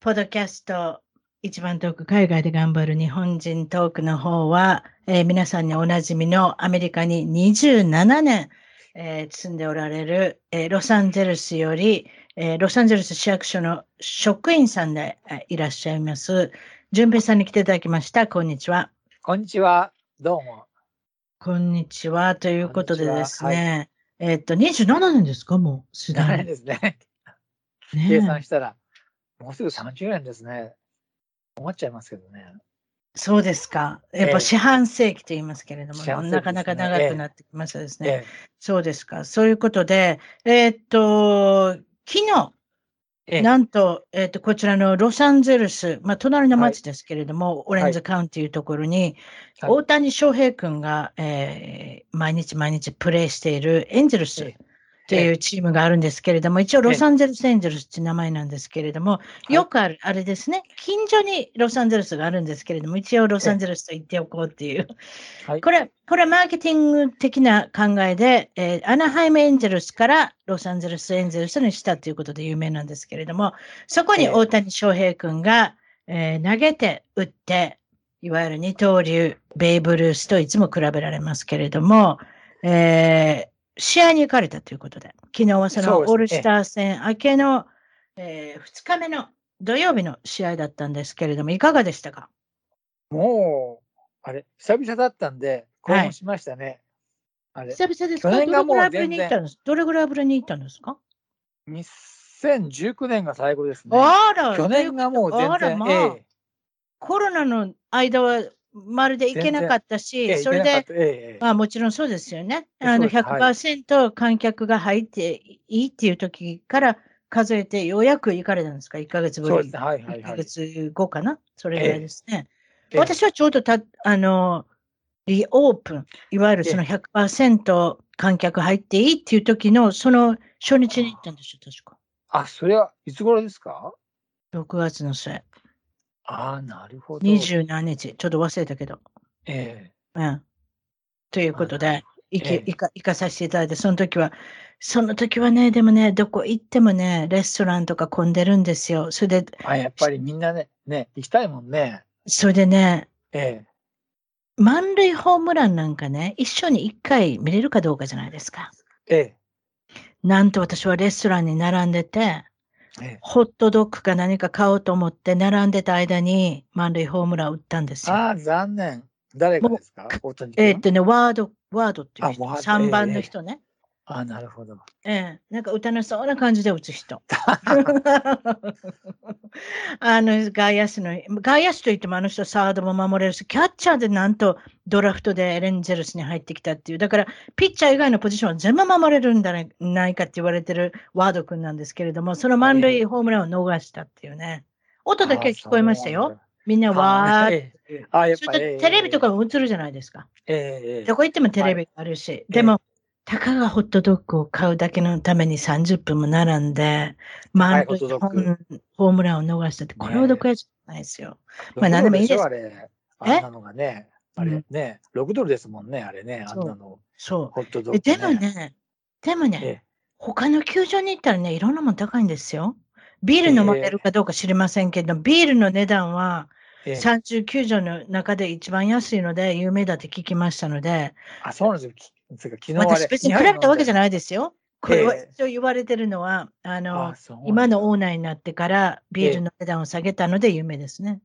ポッドキャスト、一番トーク、海外で頑張る日本人トークの方は、えー、皆さんにおなじみのアメリカに27年、えー、住んでおられる、えー、ロサンゼルスより、えー、ロサンゼルス市役所の職員さんで、えー、いらっしゃいます、淳平さんに来ていただきました。こんにちは。こんにちは。どうも。こんにちは。ということでですね、はい、えっと、27年ですか？もう、すでに。年ですね。ね計算したら。もうすぐ30年ですね。思っちゃいますけどね。そうですか。やっぱ四半世紀と言いますけれども、えーね、なかなか長くなってきましたですね。えー、そうですか。そういうことで、えー、っと、昨日、えー、なんと、えっと、こちらのロサンゼルス、まあ、隣の町ですけれども、はい、オレンジカウンティいうところに、はい、大谷翔平君が、えー、毎日毎日プレーしているエンゼルスっていうチームがあるんですけれども、一応ロサンゼルスエンゼルスって名前なんですけれども、よくある、あれですね、近所にロサンゼルスがあるんですけれども、一応ロサンゼルスと言っておこうっていう。これ、これマーケティング的な考えで、えー、アナハイムエンゼルスからロサンゼルスエンゼルスにしたということで有名なんですけれども、そこに大谷翔平君が、えー、投げて、打って、いわゆる二刀流、ベイブルースといつも比べられますけれども、えー、試合に行かれたということで、昨日はそのオールスター戦明けの、えー、2日目の土曜日の試合だったんですけれども、いかがでしたか？もう、あれ、久々だったんで、興奮しましたね。はい、あれ。久々ですか？どれぐらいぶりに行ったんです？どれぐらいぶりに行ったんですか ?2019 年が最後ですね。あら、去年がもう全然、まあ、ええ、コロナの間はまるで行けなかったし、それで、まあもちろんそうですよね。あの100%観客が入っていいっていう時から数えてようやく行かれたんですか ?1 ヶ月ぶり。はいはい1ヶ月後かな？それぐらいですね。私はちょうどた、あの、リオープン、いわゆるその100%観客入っていいっていう時の、その初日に行ったんですよ、確か。あ、それはいつ頃ですか ?6 月の末。ああ、なるほど。二十何日、ちょっと忘れたけど。ええうん。ということで、行き、ええ、行か、行かさせていただいて、その時は、その時はね、でもね、どこ行ってもね、レストランとか混んでるんですよ。それで。あ、やっぱりみんなね、ね、行きたいもんね。それでね、ええ。満塁ホームランなんかね、一緒に一回見れるかどうかじゃないですか。ええ。なんと私はレストランに並んでて、ホットドッグか何か買おうと思って並んでた間に満塁ホームラン打ったんですよ。ああ、残念。誰がですか？えー、っとね、ワード、ワードっていう人、3番の人ね。あなるほど。ええなんか歌のそうな感じで打つ人。あの、外野手の、外野手といってもあの人サードも守れるし、キャッチャーでなんとドラフトでエレンゼルスに入ってきたっていう、だからピッチャー以外のポジションは全部守れるんじゃないかって言われてるワード君なんですけれども、その満塁ホームランを逃したっていうね。音だけ聞こえましたよ。みんなわーって。あ、やっぱり。テレビとかも映るじゃないですか。ええどこ行ってもテレビがあるし。でも、たかがホットドッグを買うだけのために30分も並んで、満塁ホームランを逃したって、これほど悔しくないですよ。まあ何でもいいです。あれ、あんなのがね、あれね、6ドルですもんね、あれね、あんなの。そう。ホットドッグ、でもね、でもね、他の球場に行ったらね、いろんなもの高いんですよ。ビール飲まれるかどうか知りませんけど、ビールの値段は、39条の中で一番安いので有名だって聞きましたので。あ、そうなんですよ。昨日私別に比べたわけじゃないですよ。これは一応言われてるのは、あの、今のオーナーになってからビールの値段を下げたので有名ですね。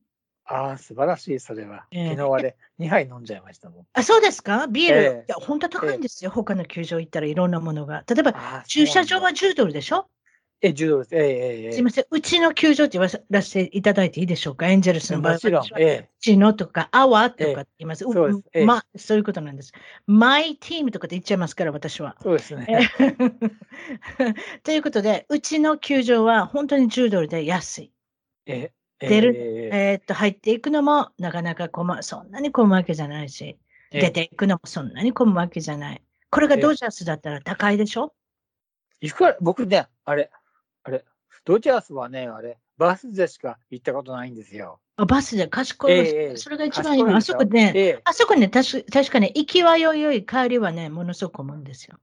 ああ、素晴らしい、それは。えー、昨日あれ、2杯飲んじゃいましたもん。あ、そうですか？ビール、えー、いや、本当高いんですよ、えー、他の球場行ったらいろんなものが。例えば、駐車場は10ドルでしょ？え、10ドルです。ええすみません。うちの球場って言わらせていただいていいでしょうか？エンジェルスの場合もちろん。えうちのとか、アワーとかって言います。そうです。ま、そういうことなんです。マイティームとかって言っちゃいますから、私は。そうですね。ということで、うちの球場は本当に10ドルで安い。え出る、えー、っと、入っていくのもなかなかこま、そんなに混むわけじゃないし、出ていくのもそんなに混むわけじゃない。これがドジャースだったら高いでしょ？いくら、僕ね、あれ、あれ、ドジャースはね、あれ、バスでしか行ったことないんですよ。あバスで賢い、えー、それが一番いいあそこね、えー、あそこね、確かね、行きはよいよい、帰りはね、ものすごく混むんですよ。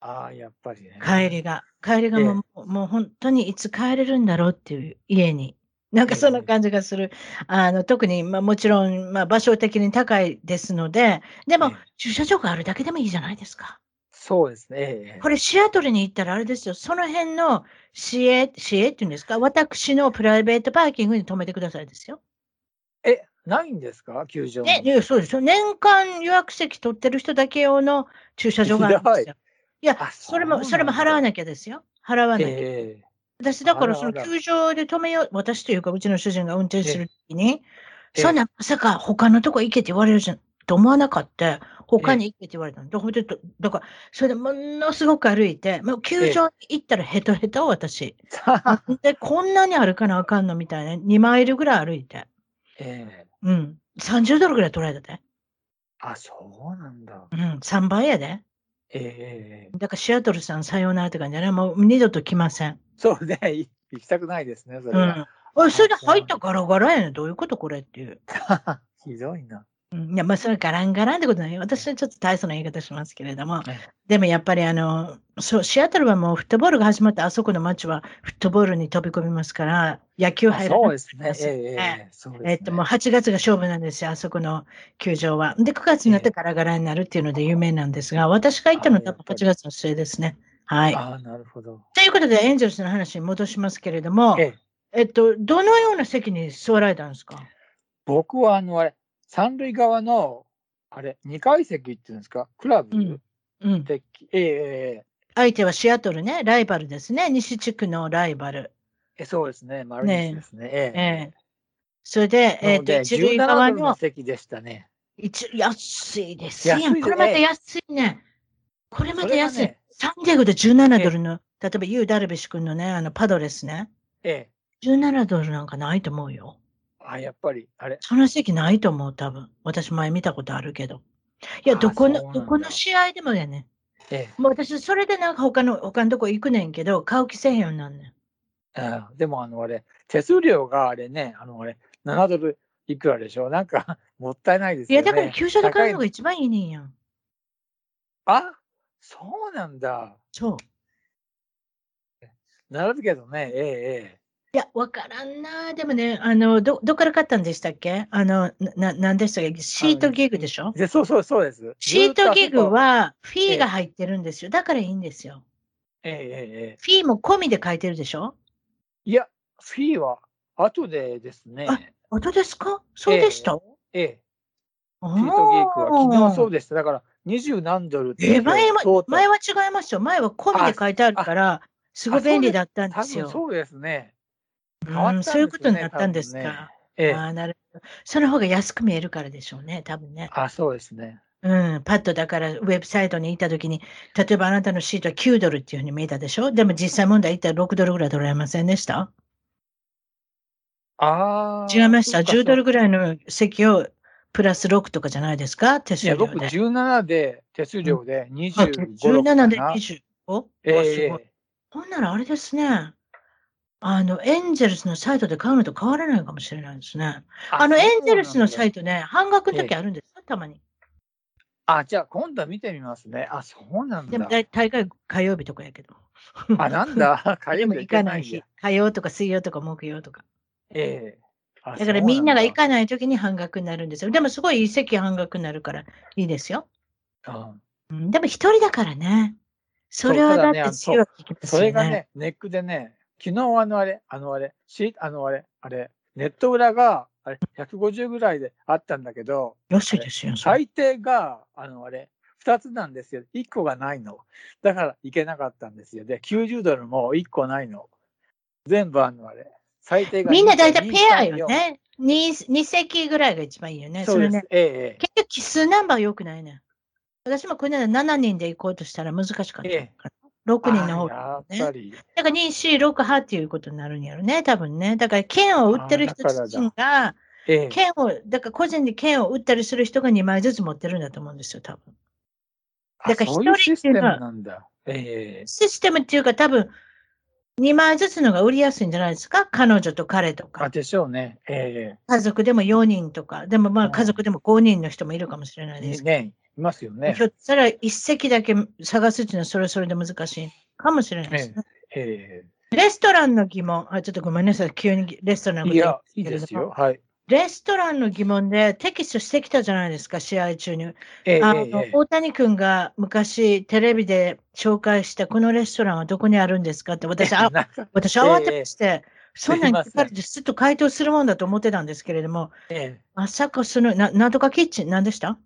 ああ、やっぱりね。帰りが。帰りがもうえー、もう本当にいつ帰れるんだろうっていう家に。なんかそんな感じがする。あの特に、まあ、もちろん、まあ、場所的に高いですので、でも、駐車場があるだけでもいいじゃないですか。そうですね。これ、シアトルに行ったらあれですよ、その辺の市営、市営っていうんですか、私のプライベートパーキングに止めてくださいですよ。え、ないんですか？球場ね、そうですよ。年間予約席取ってる人だけ用の駐車場があるんですよ。いや、それも、それも払わなきゃですよ。払わなきゃ。えー私、だからその球場で止めよう、私というか、うちの主人が運転するときに、そんな、まさか他のとこ行けって言われるじゃん、と思わなかった。他に行けって言われたの。で、だから、それでものすごく歩いて、もう球場に行ったらヘトヘト、私。で、こんなに歩かなあかんのみたいな、2マイルぐらい歩いて。ええうん。30ドルぐらい取られたで。あ、そうなんだ。うん、3倍やで。ええだからシアトルさんさようならって感じでね、もう二度と来ません。そうね、行きたくないですね、それは。うん。それで入ったガラガラやねどういうことこれっていう。ひどいな。いや、まあ、それガランガランってことない。私はちょっと大層な言い方しますけれども、でもやっぱりあの、そう、シアトルはもうフットボールが始まって、あそこの街はフットボールに飛び込みますから、野球入らない。そうですね。えええっと、もう8月が勝負なんですよ、あそこの球場は。で、9月になってガラガラになるっていうので有名なんですが、私が行ったのは多分8月の末ですね。はい。あなるほど。ということで、エンゼルスの話に戻しますけれども、ええっと、どのような席に座られたんですか？僕は、あの、あれ、三塁側のあれ、2階席っていうんですか、クラブ、うんうん、ええ相手はシアトルね、ライバルですね、西地区のライバル。えそうですね、マルですね。ねええそれで、えっ、ー、と、一塁側の席でしたね。一安いですやん。これまた安いね。これまた安い。ね、サンディエゴで17ドルの、例えばユー・ダルビッシュ君のね、あのパドレスね。ええ。17ドルなんかないと思うよ。あ、やっぱり、あれ。その席ないと思う、多分。私前見たことあるけど。いや、どこの、どこの試合でもやね。ええ、もう私、それでなんか他の、他のとこ行くねんけど、買う気せへんようになんねん。あでも、あの、あれ、手数料があれね、あの、あれ、7ドルいくらでしょ？う。なんか、もったいないですよね。いや、だから、球場で買うのが一番いいねんやん。あそうなんだ。そう。なるけどね、ええ、ええ。いや、わからんな。でもね、あの、ど、どっから買ったんでしたっけ？あの、な、なんでしたっけ？シートギグでしょ？でそうそうそうです。シートギグはフィーが入ってるんですよ。だからいいんですよ。ええええ。フィーも込みで書いてるでしょ？いや、フィーは後でですね。あ、後ですか？そうでした、ええ。シートギグは昨日そうでした。だから二十何ドルって。え、前は、前は違いますよ。前は込みで書いてあるから、すごい便利だったんですよ。そうですね。うん、そういうことになったんですか？ねええ、あなるほど。その方が安く見えるからでしょうね、多分ね。あ、そうですね。うん、パッとだからウェブサイトに行ったときに、例えばあなたのシートは9ドルっていうふうに見えたでしょ？でも実際問題行ったら6ドルぐらい取られませんでした？ああ。違いました？10ドルぐらいの席をプラス6とかじゃないですか？手数料で。いや、僕17で手数料で25、うん、17で 25? ええすごい。ほんならあれですね。あの、エンゼルスのサイトで買うのと変わらないかもしれないですね。あの、エンゼルスのサイトね、半額の時あるんですか、たまに。あ、じゃあ今度見てみますね。あ、そうなんだ。でも大会火曜日とかやけど。あ、なんだ。火曜日行かない日。火曜とか水曜とか木曜とか。ええー、だからみんなが行かない時に半額になるんですよ。でもすごいいい席半額になるからいいですよ。あうん、でも一人だからね。それはだって強い、ね、それがね、ネックでね、昨日あのあれ、あのあれ、しあのあれ、あれ、ネット裏があれ、150ぐらいであったんだけど、安いですよ、最低が、あの、あれ、2つなんですよ。1個がないの。だから行けなかったんですよ。で、90ドルも1個ないの。全部あんの、あれ。最低がみんな大体ペアよね。2, 2席ぐらいが一番いいよね。そうです。ね、ええ、結局、奇数ナンバー良くないね。私もこれ7人で行こうとしたら難しかった。ええ6人の方が、ね。だから2、4、6、8っていうことになるんやろね、多分ね。だから券を売ってる人自身が、券を、だから個人で券を売ったりする人が2枚ずつ持ってるんだと思うんですよ、多分。だから一人っていうのは、システムっていうか多分、2枚ずつのが売りやすいんじゃないですか？彼女と彼とか。でしょうね。えー、家族でも4人とか、でもまあ家族でも5人の人もいるかもしれないですね。いますよね。ひょっとしたら一席だけ探すっていうのはそれはそれで難しいかもしれないですね。えー、レストランの疑問、あ、ちょっとごめんなさい、急にレストランのいや、いいですよ。はい。レストランの疑問でテキストしてきたじゃないですか、試合中に。えー、あの、えー、大谷君が昔テレビで紹介したこのレストランはどこにあるんですかって私、あ私慌てまして、えー、そんなに聞かれてずっと回答するもんだと思ってたんですけれども、えー、まさかその、ななんとかキッチン、何でした？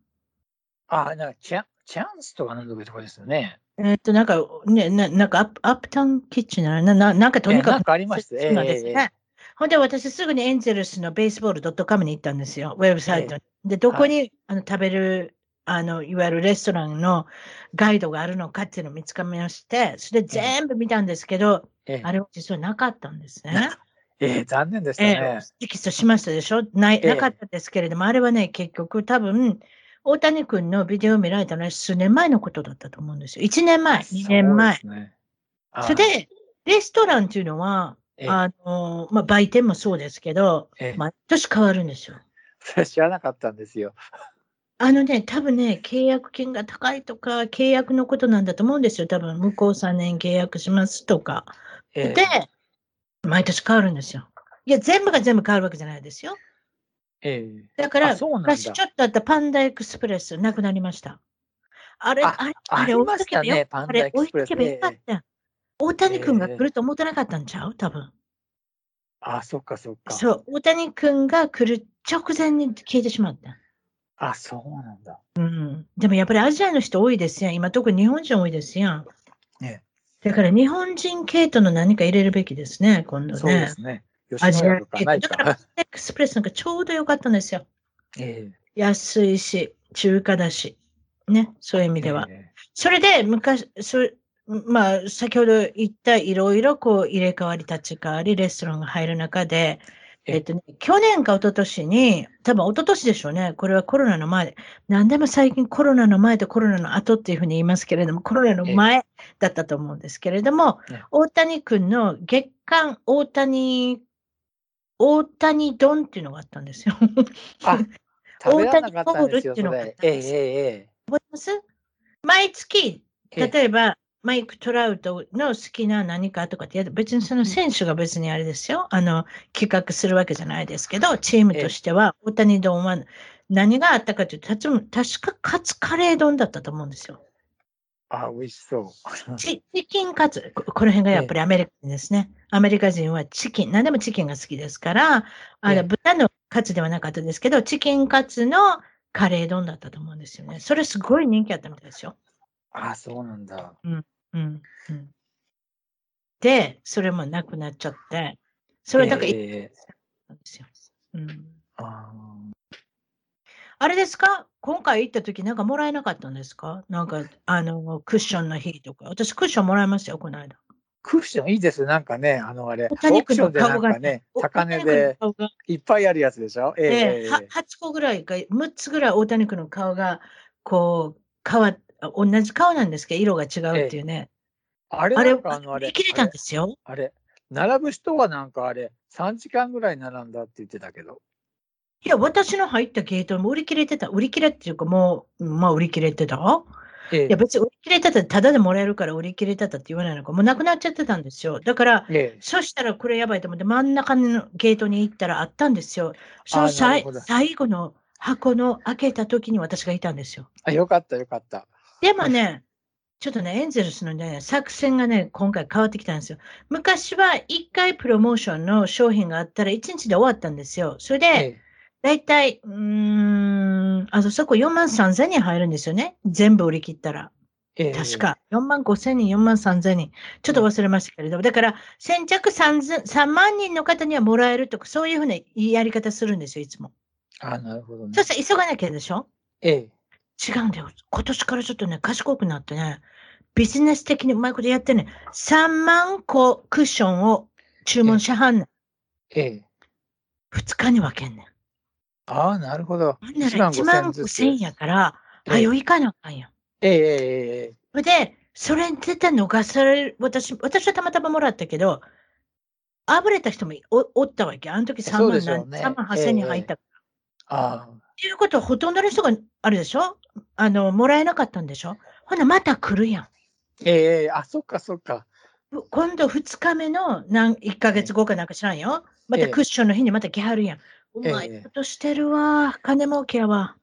あ、なんかチャチャンスとかなんとかとこですよね。えっと、なんか、ね、ななんかアップ、アップタウンキッチンな、ななんかとにかく。なんかありました。えー、ですね。ほんで、私すぐにエンゼルスのベースボール .com に行ったんですよ、ウェブサイトに。で、どこに、はい、あの食べる、あの、いわゆるレストランのガイドがあるのかっていうのを見つかりまして、それ全部見たんですけど、えー、あれは実はなかったんですね。ええー、残念でしたね。えー、テキストしましたでしょ？ない、なかったですけれども、あれはね、結局多分、大谷君のビデオを見られたのは数年前のことだったと思うんですよ。1年前、2年前。そ,、ね、それで、レストランっていうのは、あの、まあ、売店もそうですけど、毎年変わるんですよ。それ知らなかったんですよ。あのね、多分ね、契約金が高いとか、契約のことなんだと思うんですよ。多分、向こう3年契約しますとか。で、毎年変わるんですよ。いや、全部が全部変わるわけじゃないですよ。ええだから、昔ちょっとあったパンダエクスプレスなくなりました。あれ、あれ、あれ、置いとけばよ、ね、あれ、置いとけばよかった。大谷君が来ると思ってなかったんちゃう？多分。あ、そっかそっか。そう、大谷君が来る直前に消えてしまった。あ、そうなんだ。うん。でもやっぱりアジアの人多いですやん。今特に日本人多いですやん。ね。だから日本人系統の何か入れるべきですね、今度ね。そうですね。アジア系統。だからエクスプレスなんかちょうどよかったんですよ。ええー、安いし、中華だし。ね、そういう意味では。えー、それで昔、そまあ、先ほど言ったいろいろこう入れ替わり立ち替わりレストランが入る中で、えっとね、去年か一昨年に、多分一昨年でしょうね。これはコロナの前で。何でも最近コロナの前とコロナの後っていうふうに言いますけれども、コロナの前だったと思うんですけれども、大谷君の月間大谷、大谷丼っていうのがあったんですよ。あ、大谷コールっていうのがあったんですよ。ええええ、覚えます？毎月、例えば、マイク・トラウトの好きな何かとかって別にその選手が別にあれですよ、あの企画するわけじゃないですけど、チームとしては、大谷丼は何があったかというと、確かカツカレー丼だったと思うんですよ。あ、美味しそう。チキンカツ、この辺がやっぱりアメリカ人ですね。アメリカ人はチキン、何でもチキンが好きですから、あの豚のカツではなかったですけど、チキンカツのカレー丼だったと思うんですよね。それすごい人気あったみたいですよ。ああ、そうなんだ。うん、うん、うん。で、それもなくなっちゃって、それだから、えんですよ。うん。ああれですか？今回行った時なんかもらえなかったんですか？なんか、あの、クッションの日とか。私、クッションもらいましたよ、この間。クッションいいですなんかね、あのあれ、オークションでなんかね、高値でいっぱいあるやつでしょ？ええー、8個ぐらいか、6つぐらい大谷君の顔が、こう、変わっ同じ顔なんですけど、色が違うっていうね。ええ、あれあれ、あのあれ、切れたんですよ。あれ、並ぶ人はなんかあれ、3時間ぐらい並んだって言ってたけど。いや、私の入ったゲートも売り切れてた。売り切れっていうか、もう、まあ、売り切れてた？ええ、いや、別に売り切れてたただでもらえるから売り切れてたって言わないのか、もうなくなっちゃってたんですよ。だから、ええ、そしたらこれやばいと思って、真ん中のゲートに行ったらあったんですよ。その最後の箱の開けた時に私がいたんですよ。あ、よかった、よかった。でもね、ちょっとね、エンゼルスのね、作戦がね、今回変わってきたんですよ。昔は1回プロモーションの商品があったら1日で終わったんですよ。それで、大体、うーん、あそこ4万3000人入るんですよね。全部売り切ったら。ええ確か。4万5千人、4万3千人。ちょっと忘れましたけれども、だから、先着 3, 3万人の方にはもらえるとか、そういうふうなやり方するんですよ、いつも。あなるほどねそ。したら急がなきゃでしょ？ええ。違うんだよ。今年からちょっとね、賢くなってね、ビジネス的にうまいことやってね、3万個クッションを注文しはんねん。ええ。2日に分けんねん。ああ、なるほど。ほんなら1万5千やから、ええはよ行かなあかんやん。ええええええ。それで、それに絶対逃される、私、私はたまたまもらったけど、あぶれた人もおおったわけ。あの時3そう万ね3万8千人入った。っあていうことは、ほとんどの人があるでしょ？あの、もらえなかったんでしょ？ほな、また来るやん。あ。ええええ。あ、そっかそっか。今度2日目の何1ヶ月後かなんか知らんよ。またクッションの日にまた来はるやん。うまいことしてるわ。金儲けやわ。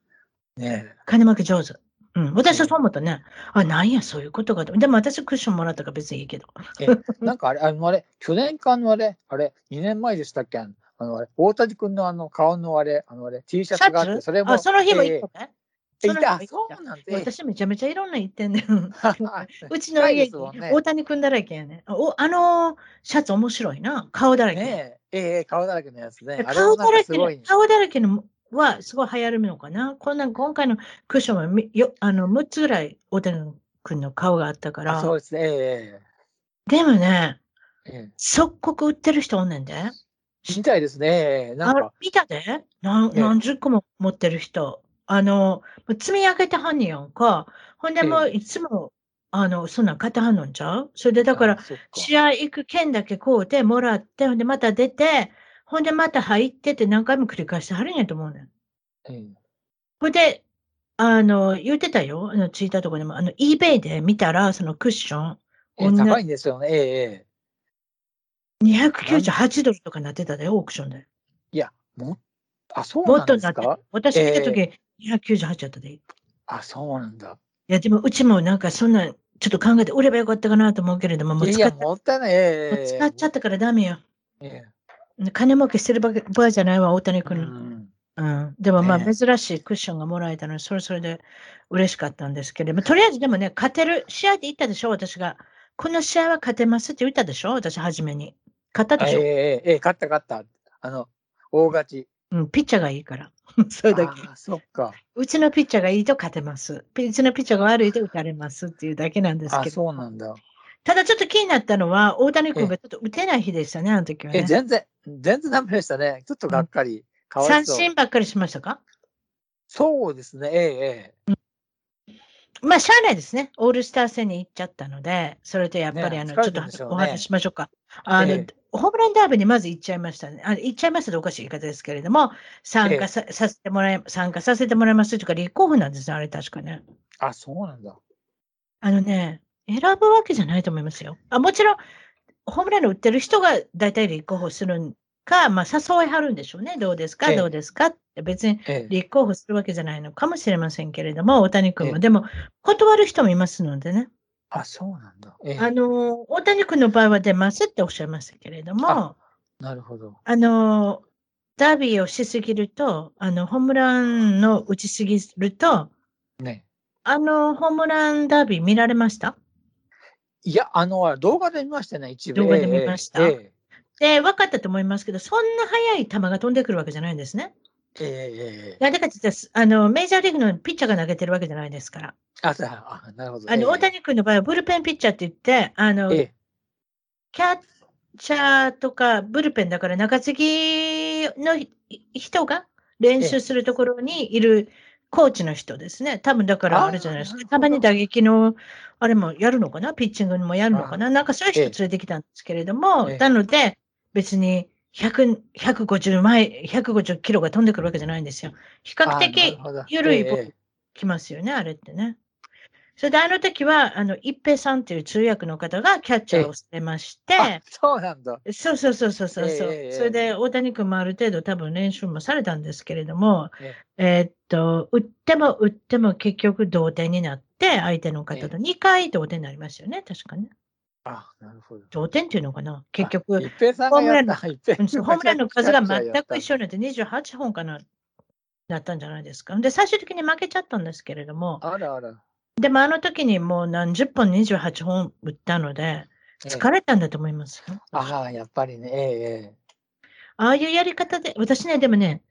ね金儲け上手。うん、私はそう思ったね。あ、なんや、そういうことが。でも私クッションもらったから別にいいけど。え。ええなんかあれ、あのあれ、去年かのあれ、あれ、2年前でしたっけ？あのあれ、大谷君のあの顔のあれ、あのあれ、T シャツがあって、それも。あ、その日もええ行ったね。えその日もあ、行ったそうなんで。私めちゃめちゃいろんな言ってんねん。うちの家、ね大谷君だらけやねん。おあのシャツ面白いな。顔だらけ。ねえ、ええ、顔だらけのやつね。顔だらけの顔だらけのはすごい流行るのかな？こんなん今回のクッションはみよあの6つぐらい大谷君の顔があったから。あそうですね。えでもね、えええ。即刻売ってる人おんねんで。みたいですね。ええなんあか、見たで何ええ何十個も持ってる人。あの、積み上げてはんねやんか。ほんでもうえいつも、あの、そんなん買ってはんのんちゃう？それでだから試合行く券だけ買うてもらって、ほんでまた出て、ほんでまた入ってって何回も繰り返してはるんやと思うねん。ええほんで、あの、言ってたよ。あの、ツイッターとかでも、あの、eBay で見たら、そのクッション、え高いんですよね。ええええ298ドルとかなってたで、オークションで。いや、もあ、そうもなんですっとなって。私見たとき、298やったで。いあ、そうなんだ。や、でも、うちもなんかそんな、ちょっと考えて売ればよかったかなと思うけれども、もう使っもったいない。えもうえ使っちゃったからダメよ。え金儲けしてる場場合じゃないわ、大谷えう君。んうん、でもまあね珍しいクッションがもらえたので、それそれで嬉しかったんですけれども、とりあえずでもね、勝てる試合で言ったでしょ、私が。この試合は勝てますって言ったでしょ、私初めに。勝ったでしょ、ええええええ勝った勝った。あの、大勝ち。うん、ピッチャーがいいから。それだけ。ああ、そっか。うちのピッチャーがいいと勝てます。うちのピッチャーが悪いと打たれますっていうだけなんですあ、けど。そうなんだ。ただちょっと気になったのは、大谷君がちょっと打てない日でしたね、あの時はえ、ね。全然、全然ダメでしたね。ちょっとがっかり。かわい三。振ばっかりしましたか？そうですね。えええまあ、しゃあないですね。オールスター戦に行っちゃったので、それとやっぱり、ねあの、疲ちょっとお話ししましょうか。あの、ええホームランダービーにまず行っちゃいましたね。あ行っちゃいましたとおかしい言い方ですけれども、参加さ,、させてもらい、参加させてもらいますというか、立候補なんですね、あれ確かね。あ、そうなんだ。あのね、選ぶわけじゃないと思いますよ。あもちろん、ホームランを打ってる人が大体立候補するんか、まあ、誘いはるんでしょうね。どうですか、ええどうですか？って別にええ立候補するわけじゃないのかもしれませんけれども、大谷君も。ええでも、断る人もいますのでね。あ、そうなんだ。ええあの、大谷君の場合は出ますっておっしゃいましたけれども、あなるほど。あの、ダービーをしすぎると、あの、ホームランの打ちすぎると、ね。あの、ホームランダービー見られました？いや、あの、動画で見ましたね、一部。動画で見ましたええで、分かったと思いますけど、そんな速い球が飛んでくるわけじゃないんですね。ええええええ。なんでかって言ったら、あの、メジャーリーグのピッチャーが投げてるわけじゃないですから。あ、なるほど。あの、ええ。大谷君の場合はブルペンピッチャーって言って、あの、ええ。キャッチャーとかブルペンだから中継ぎのひ人が練習するところにいるコーチの人ですね。多分だからあれじゃないですか。たまに打撃のあれもやるのかな？ピッチングもやるのかな？なんかそういう人ええ連れてきたんですけれども、ええ。なので別に100 150前、150キロが飛んでくるわけじゃないんですよ。比較的緩いボールええきますよね、あれってね。それであの時は、あの、一平さんっていう通訳の方がキャッチャーをしてまして、あそうなんだ。そうそうそうそうそうそう、ええそれで大谷君もある程度多分練習もされたんですけれども、ええーっと、打っても打っても結局同点になって、相手の方と2回同点になりましたよね、確かね。あ、なるほど。同点っていうのかな？結あ局、ホームランの数が全く一緒緒。になって28本かな。だったんじゃないですか？で、最終的に負けちゃったんですけれども、あらあら。でもあの時にもう何十本、28本打ったので、疲れたんだと思います？よ。ああ、やっぱりね、ええああいうやり方で、私ね、でもね、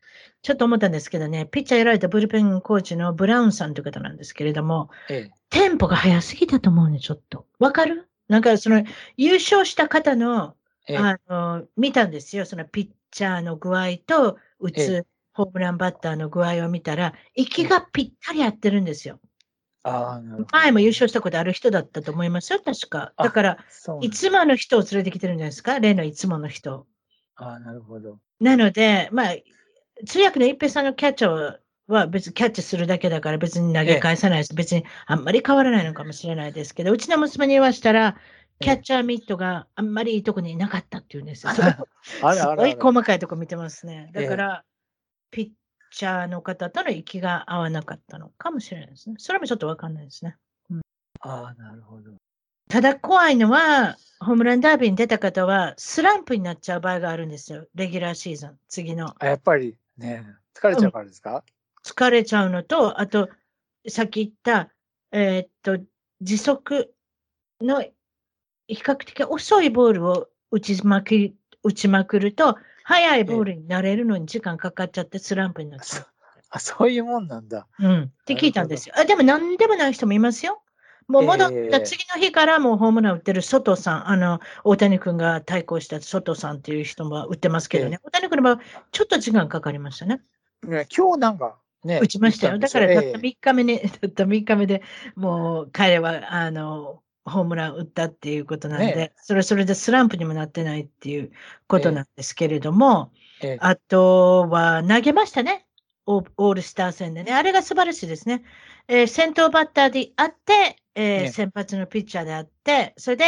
ちょっと思ったんですけどね、ピッチャーやられたブルペンコーチのブラウンさんという方なんですけれども、ええテンポが速すぎたと思うね、ちょっと。わかる？なんかその優勝した方の、ええあの、見たんですよ。そのピッチャーの具合と打えつホームランバッターの具合を見たら、息がぴったり合ってるんですよ。あ。前も優勝したことある人だったと思いますよ、確か。だから、いつもの人を連れてきてるんじゃないですか、例のいつもの人。ああ、なるほど。なので、まあ、通訳の一平さんのキャッチャーは別にキャッチするだけだから別に投げ返さないです。別にあんまり変わらないのかもしれないですけど、うちの娘に言わしたら、キャッチャーミットがあんまりいいとこにいなかったって言う んですよ。すらごい細かいとこ見てますね。ええだから、ピッチャーの方との息が合わなかったのかもしれないですね。それもちょっとわかんないですね。ああ、なるほど。ただ怖いのは、ホームランダービーに出た方は、スランプになっちゃう場合があるんですよ。レギュラーシーズン、次の。あやっぱりね、疲れちゃうからですか、疲れちゃうのと、あと、さっき言った、えーっと、時速の比較的遅いボールを打ちまくり打ちまくると、速いボールになれるのに時間かかっちゃってスランプになっちゃう。あ、そういうもんなんだ。うん。って聞いたんですよ。あでも何でもない人もいますよ。もう戻ったええ次の日からもうホームラン打ってる外さん、あの、大谷君が対抗した外さんっていう人も打ってますけどね。大谷君の場合、ちょっと時間かかりましたね。ね今日なんかね、打ちましたよ。だからたったええ3日目ね、たった3日目でもう彼は、あの、ホームラン打ったっていうことなんで、ねそれそれでスランプにもなってないっていうことなんですけれども、ええあとは投げましたね。オーオールスター戦でね。あれが素晴らしいですね。えー先頭バッターであって、えーね先発のピッチャーであって、それで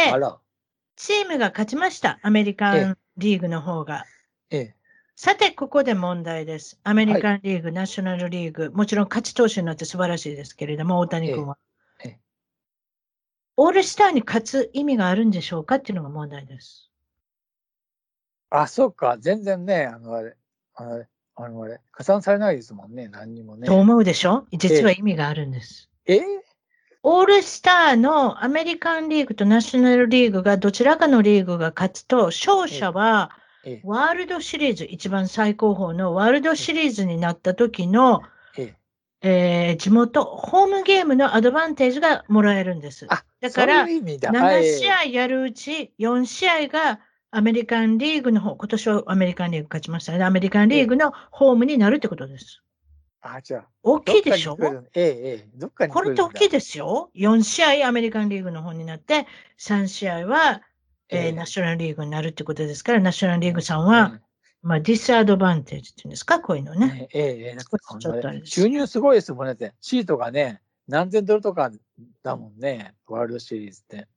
チームが勝ちました。アメリカえンリーグの方が。ええ、さて、ここで問題です。アメリカンリーグ、ナショナルリーグ、もちろん勝ち投手になって素晴らしいですけれども、大谷君は。えええオールスターに勝つ意味があるんでしょうかっていうのが問題です。あ、そっか、全然ね、あのあれ、あのあれ、あのあれ加算されないですもんね、何にもね。と思うでしょ？実は意味があるんです。ええ？オールスターのアメリカンリーグとナショナルリーグがどちらかのリーグが勝つと、勝者はええワールドシリーズ、一番最高峰のワールドシリーズになった時の、えええー地元、ホームゲームのアドバンテージがもらえるんです。あだからそういう意味だ。7ええ試合やるうち4試合がアメリカンリーグの方、今年はアメリカンリーグ勝ちましたね。アメリカンリーグのホームになるってことです。あ、じゃあ、大きいでしょ？ええ、ええ、どっかに来これって大きいですよ。4試合アメリカンリーグの方になって、3試合は、えーええナショナルリーグになるってことですから、ナショナルリーグさんは、うんまあ、ディスアドバンテージっていうんですか、こういうのね。ええ、ええ、なんかちょっとあ収入すごいですもんねって。シートがね、何千ドルとかだもんね、ワールドシリーズって。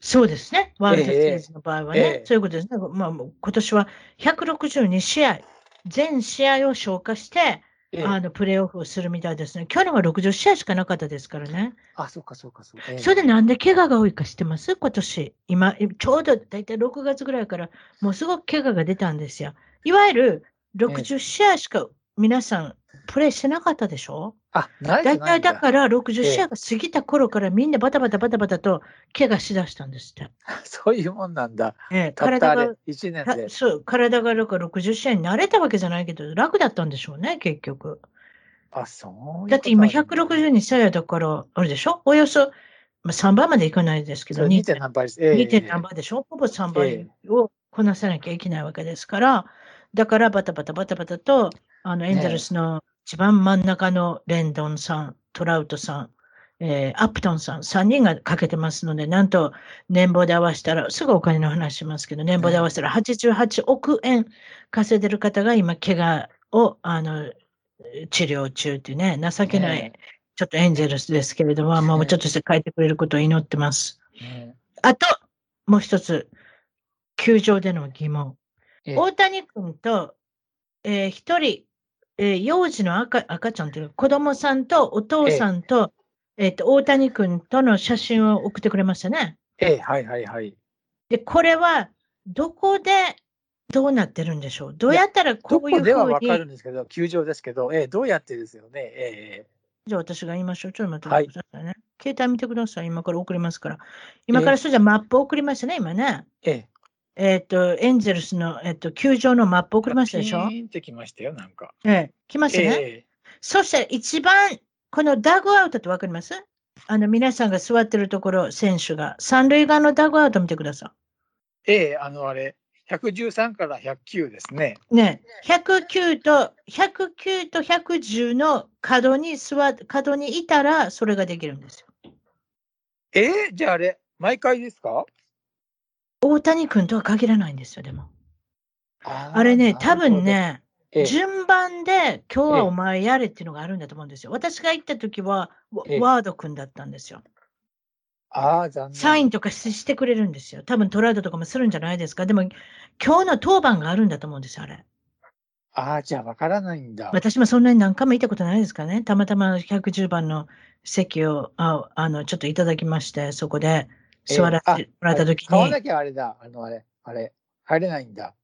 そうですね。ワールドシリーズの場合はね、ええそういうことですね。まあ、今年は162試合、全試合を消化して、ええあのプレーオフをするみたいですね。去年は60試合しかなかったですからね。あ、そうか、そうか、そうか。ええそれでなんで怪我が多いか知ってます？今年。今、ちょうど大体6月ぐらいから、もうすごく怪我が出たんですよ。いわゆる60試合しか皆さんプレーしてなかったでしょ？あ、ない大体だだから60ええ試合が過ぎた頃からみんなバタバタバタバタと怪我しだしたんですって。そういうもんなんだ。ええ体があれ、1年で。たそう、体がだから60試合に慣れたわけじゃないけど、楽だったんでしょうね、結局。あ、そうだって今ことあるんだ162試合だから、あれでしょ？およそ、まあ、3番までいかないですけど、そう 2. 点何倍です。ええ 2. 点何倍でしょ？ほぼ3倍をこなさなきゃいけないわけですから、だからバタバタバタバタと、あのエンゼルスの一番真ん中のレンドンさん、トラウトさん、えーアップトンさん、3人がかけてますので、なんと年俸で合わせたら、すぐお金の話しますけど、年俸で合わせたら88億円稼いでる方が今、怪我をあの治療中っていうね、情けない、ねちょっとエンゼルスですけれども、もうちょっとして帰ってくれることを祈ってます。ねあと、もう一つ、球場での疑問。ええ。大谷君と、えー一人、えー幼児の赤赤ちゃんというか子供さんとお父さんと、えっと、大谷君との写真を送ってくれましたね。ええ、はいはいはい。で、これは、どこでどうなってるんでしょう？どうやったらこういうふうに。ではわかるんですけど、球場ですけど、えー、どうやってですよね？えー、じゃあ私が言いましょう。ちょっと待ってくださいね。はい、携帯見てください。今から送りますから。今からそれじゃマップ送りましたね、今ね。ええ。えっ、と、エンゼルスの、えっ、と、球場のマップ送りましたでしょ？ピーンってきましたよ、なんか。ええ、来ましたね。えそしたら一番、このダグアウトってわかります？あの、皆さんが座ってるところ、選手が。三塁側のダグアウト見てください。ええ、あの、あれ、113から109ですね。ね、109と、109と110の角に座角にいたら、それができるんですよ。えー、じゃああれ、毎回ですか？大谷君とは限らないんですよ、でも。あれね、多分ね、順番で今日はお前やれっていうのがあるんだと思うんですよ。私が行った時は、ワード君だったんですよ。ああ、残念。サインとかしてくれるんですよ。多分トラウドとかもするんじゃないですか。でも、今日の当番があるんだと思うんですよ、あれ。ああ、じゃあわからないんだ。私もそんなに何回も行ったことないですからね。たまたま110番の席をああのちょっといただきまして、そこで座らせてもらった時に。買わなきゃあれだ。あのあれ、あれ、入れないんだ。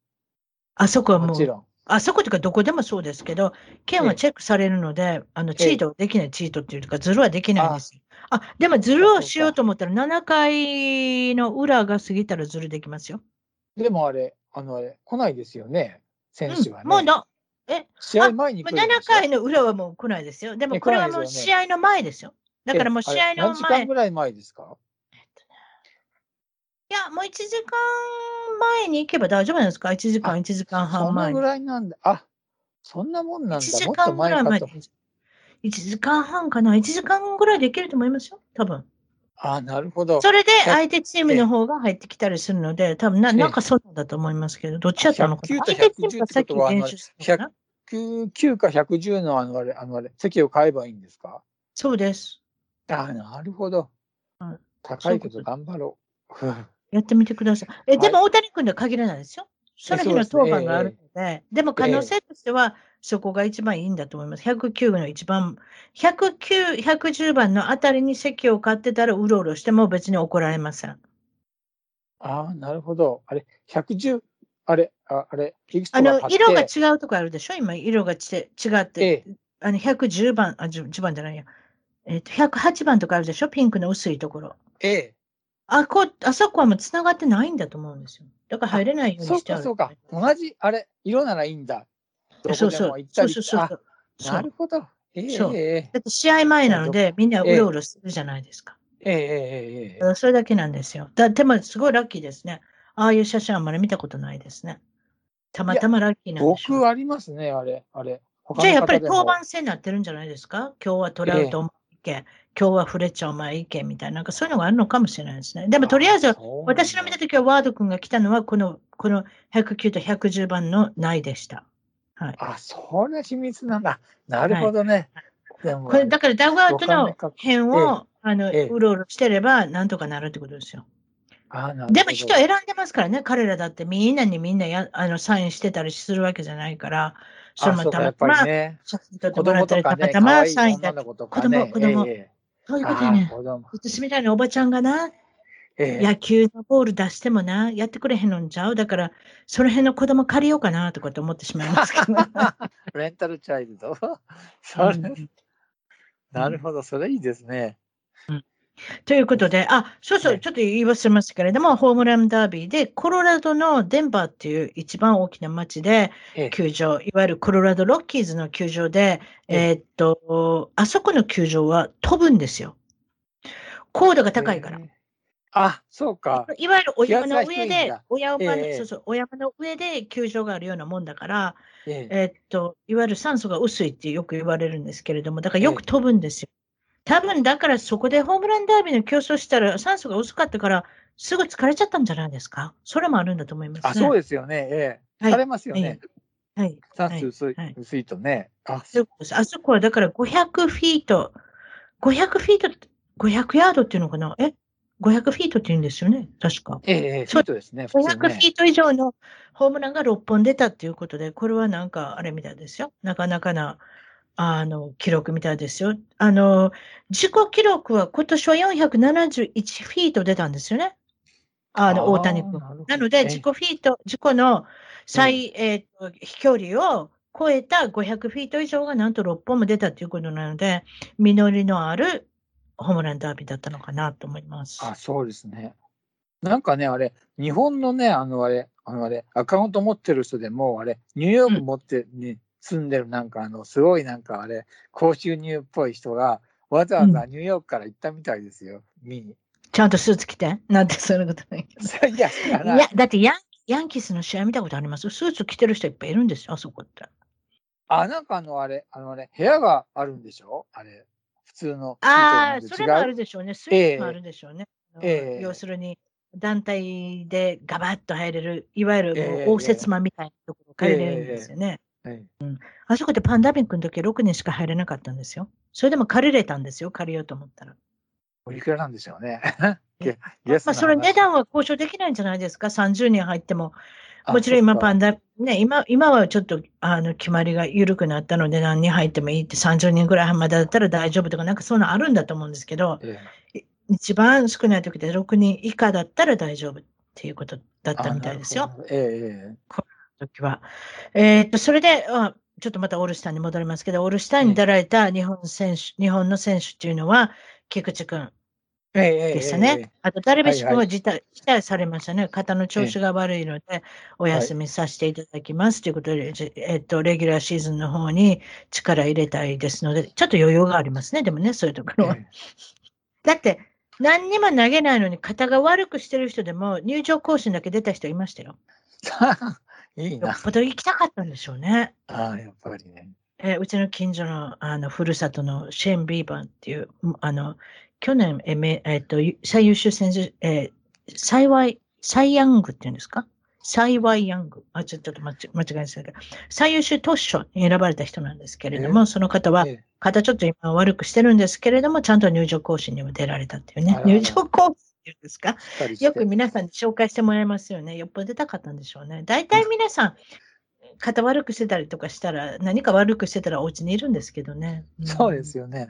あそこはもう。もちろん。あそこというかどこでもそうですけど、券はチェックされるので、あのチートできない、チートっていうか、ズルはできないんです。あ、でもズルをしようと思ったら、7回の裏が過ぎたらズルできますよ。でもあれ、あのあれ、来ないですよね、選手はね。うん、もうのえ試合前に来る7回の裏はもう来ないですよ。でもこれはもう試合の前ですよ。だからもう試合の前。何時間ぐらい前ですか？いや、もう1時間前に行けば大丈夫なんですか ?1 時間、1時間半前。そのぐらいなんだ。あ、そんなもんなんだ。1時間ぐらい前で。1時間半かな ?1 時間ぐらいできると思いますよ？多分。あなるほど。それで相手チームの方が入ってきたりするので、多分ななんかそうなんだと思いますけど、どっちやったのかな？相手チームがさっき練習したのか109か110のあのあれ、あのあれ、席を買えばいいんですか？そうです。あなるほど。うん、高いけど頑張ろう。やってみてください。え、でも大谷君では限らないですよ。その日の当番があるので、でも可能性としては、そこが一番いいんだと思います。109の一番、109、110番のあたりに席を買ってたら、うろうろしても別に怒られません。ああ、なるほど。あれ、110、あれ、ああれ、あの、色が違うとこあるでしょ？今、色がち違って、ええ、あの、110番、あ、10番じゃないや。えっ、ー、と、108番とかあるでしょ？ピンクの薄いところ。ええ。あこ、あそこはもう繋がってないんだと思うんですよ。だから入れないようにしてある。そうか、そうか。同じ、あれ、色ならいいんだ。そうそう。そうそうそうなるほど。えー、そう。だって試合前なので、みんなうろうろするじゃないですか。えええええそれだけなんですよ。だでも、すごいラッキーですね。ああいう写真あんまり見たことないですね。たまたまラッキーなんで僕ありますね、あれ、あれ。じゃあやっぱり当番制になってるんじゃないですか？今日はトラウトもいけ、今日はフレッチャーお前いけみたいな、なんかそういうのがあるのかもしれないですね。でもとりあえず、私の見たときはワード君が来たのは、この、この109と110番のないでした。はい。あ、それ秘密なんだ。なるほどね。はい、これ、だからダグアウトの辺を、あの、うろうろしてれば、なんとかなるってことですよ。あでも人選んでますからね、彼らだってみんなにみんなやあのサインしてたりするわけじゃないから、それもたまたま、写真撮ってもらったり、たまたまサインだって、子供、子供、そういうことやね。私みたいなおばちゃんがな、ええ、野球のボール出してもな、やってくれへんのんちゃう？だから、その辺の子供借りようかなとかって思ってしまいますけど。レンタルチャイルド？うん、なるほど、それいいですね。うんということで、あ、そうそう、ちょっと言い忘れましたけれども、ホームランダービーで、コロラドのデンバーっていう一番大きな街で、球場、いわゆるコロラドロッキーズの球場で、えー、っと、あそこの球場は飛ぶんですよ。高度が高いから。あ、そうか。いわゆるお山の上で、お山の、えー、そうそう、お山の上で球場があるようなもんだから、えー、えー、っと、いわゆる酸素が薄いってよく言われるんですけれども、だからよく飛ぶんですよ。多分だからそこでホームランダービーの競争したら酸素が薄かったから、すぐ疲れちゃったんじゃないですか？それもあるんだと思います、ね、あ、そうですよね。ええー。疲れますよね。はい。酸素薄いはい、薄いとね。あそあそこはだから500フィート、500フィート、500ヤードっていうのかな？え？500フィートって言うんですよね、確か。ええー、フィートですね。500フィート以上のホームランが6本出たっていうことで、これはなんかあれみたいですよ。なかなかなあの、記録みたいですよ。あの、自己記録は今年は471フィート出たんですよね。あの、大谷君。なので、自己フィート、自己の最、えーと、飛距離を超えた500フィート以上がなんと6本も出たということなので、実りのあるホームランダービーだったのかなと思います。あ、そうですね。なんかね、あれ、日本のね、あのあれ、あのあれ、アカウント持ってる人でも、あれ、ニューヨーク持ってに、住んでるなんか、あの、すごいなんかあれ、高収入っぽい人が、わざわざニューヨークから行ったみたいですよ、うん、見に。ちゃんとスーツ着て？なんてそういうこと ないいや、いや、だってヤンヤンキースの試合見たことあります？スーツ着てる人いっぱいいるんですよ、あそこって。あ、なんかあの、あれ、あのね、部屋があるんでしょ？あれ、普通の。ああ、それもあるでしょうね。スイーツもあるでしょうね。えー、要するに、団体でガバッと入れる、いわゆる応接間みたいなところ借りれるんですよね。えー、うん、あそこでパンダミックの時は6年しか入れなかったんですよ。それでも借りれたんですよ、借りようと思ったら。おいくらなんでしょうね。まあ、それ値段は交渉できないんじゃないですか、30人入っても。もちろん今、パンダ、ね、今今はちょっとあの決まりが緩くなったので、何人入ってもいいって、30人ぐらいまでだったら大丈夫とか、なんかそういうのあるんだと思うんですけど、ええ、一番少ない時で6人以下だったら大丈夫っていうことだったみたいですよ。ええ、この時は。えー、っと、それで、あちょっとまたオールスターに戻りますけど、オールスターに出られた日本選手、日本の選手っていうのは、菊池君でしたね。あと、ダルビッシュ君は辞退,、辞退されましたね。肩の調子が悪いので、お休みさせていただきますということで、えっと、レギュラーシーズンの方に力入れたいですので、ちょっと余裕がありますね、でもね、そういうところは。だって、何にも投げないのに肩が悪くしてる人でも、入場行進だけ出た人いましたよ。いいな。よっぽど行きたかったんでしょうね。ああ、やっぱりね。えー、うちの近所のあのふるさとのシェーン・ビーバーっていう、あの去年、えーえー、と最優秀選手、えー、幸い、サイ・ヤングっていうんですか？幸いヤング。あ、ちょっと間違えましたけど、最優秀投手賞に選ばれた人なんですけれども、えー、その方は、肩ちょっと今悪くしてるんですけれども、ちゃんと入場行進にも出られたっていうね。入場行進いうんですか？よく皆さんに紹介してもらいますよね。よっぽど出たかったんでしょうね。大体皆さん、肩悪くしてたりとかしたら、何か悪くしてたらお家にいるんですけどね。うん、そうですよね。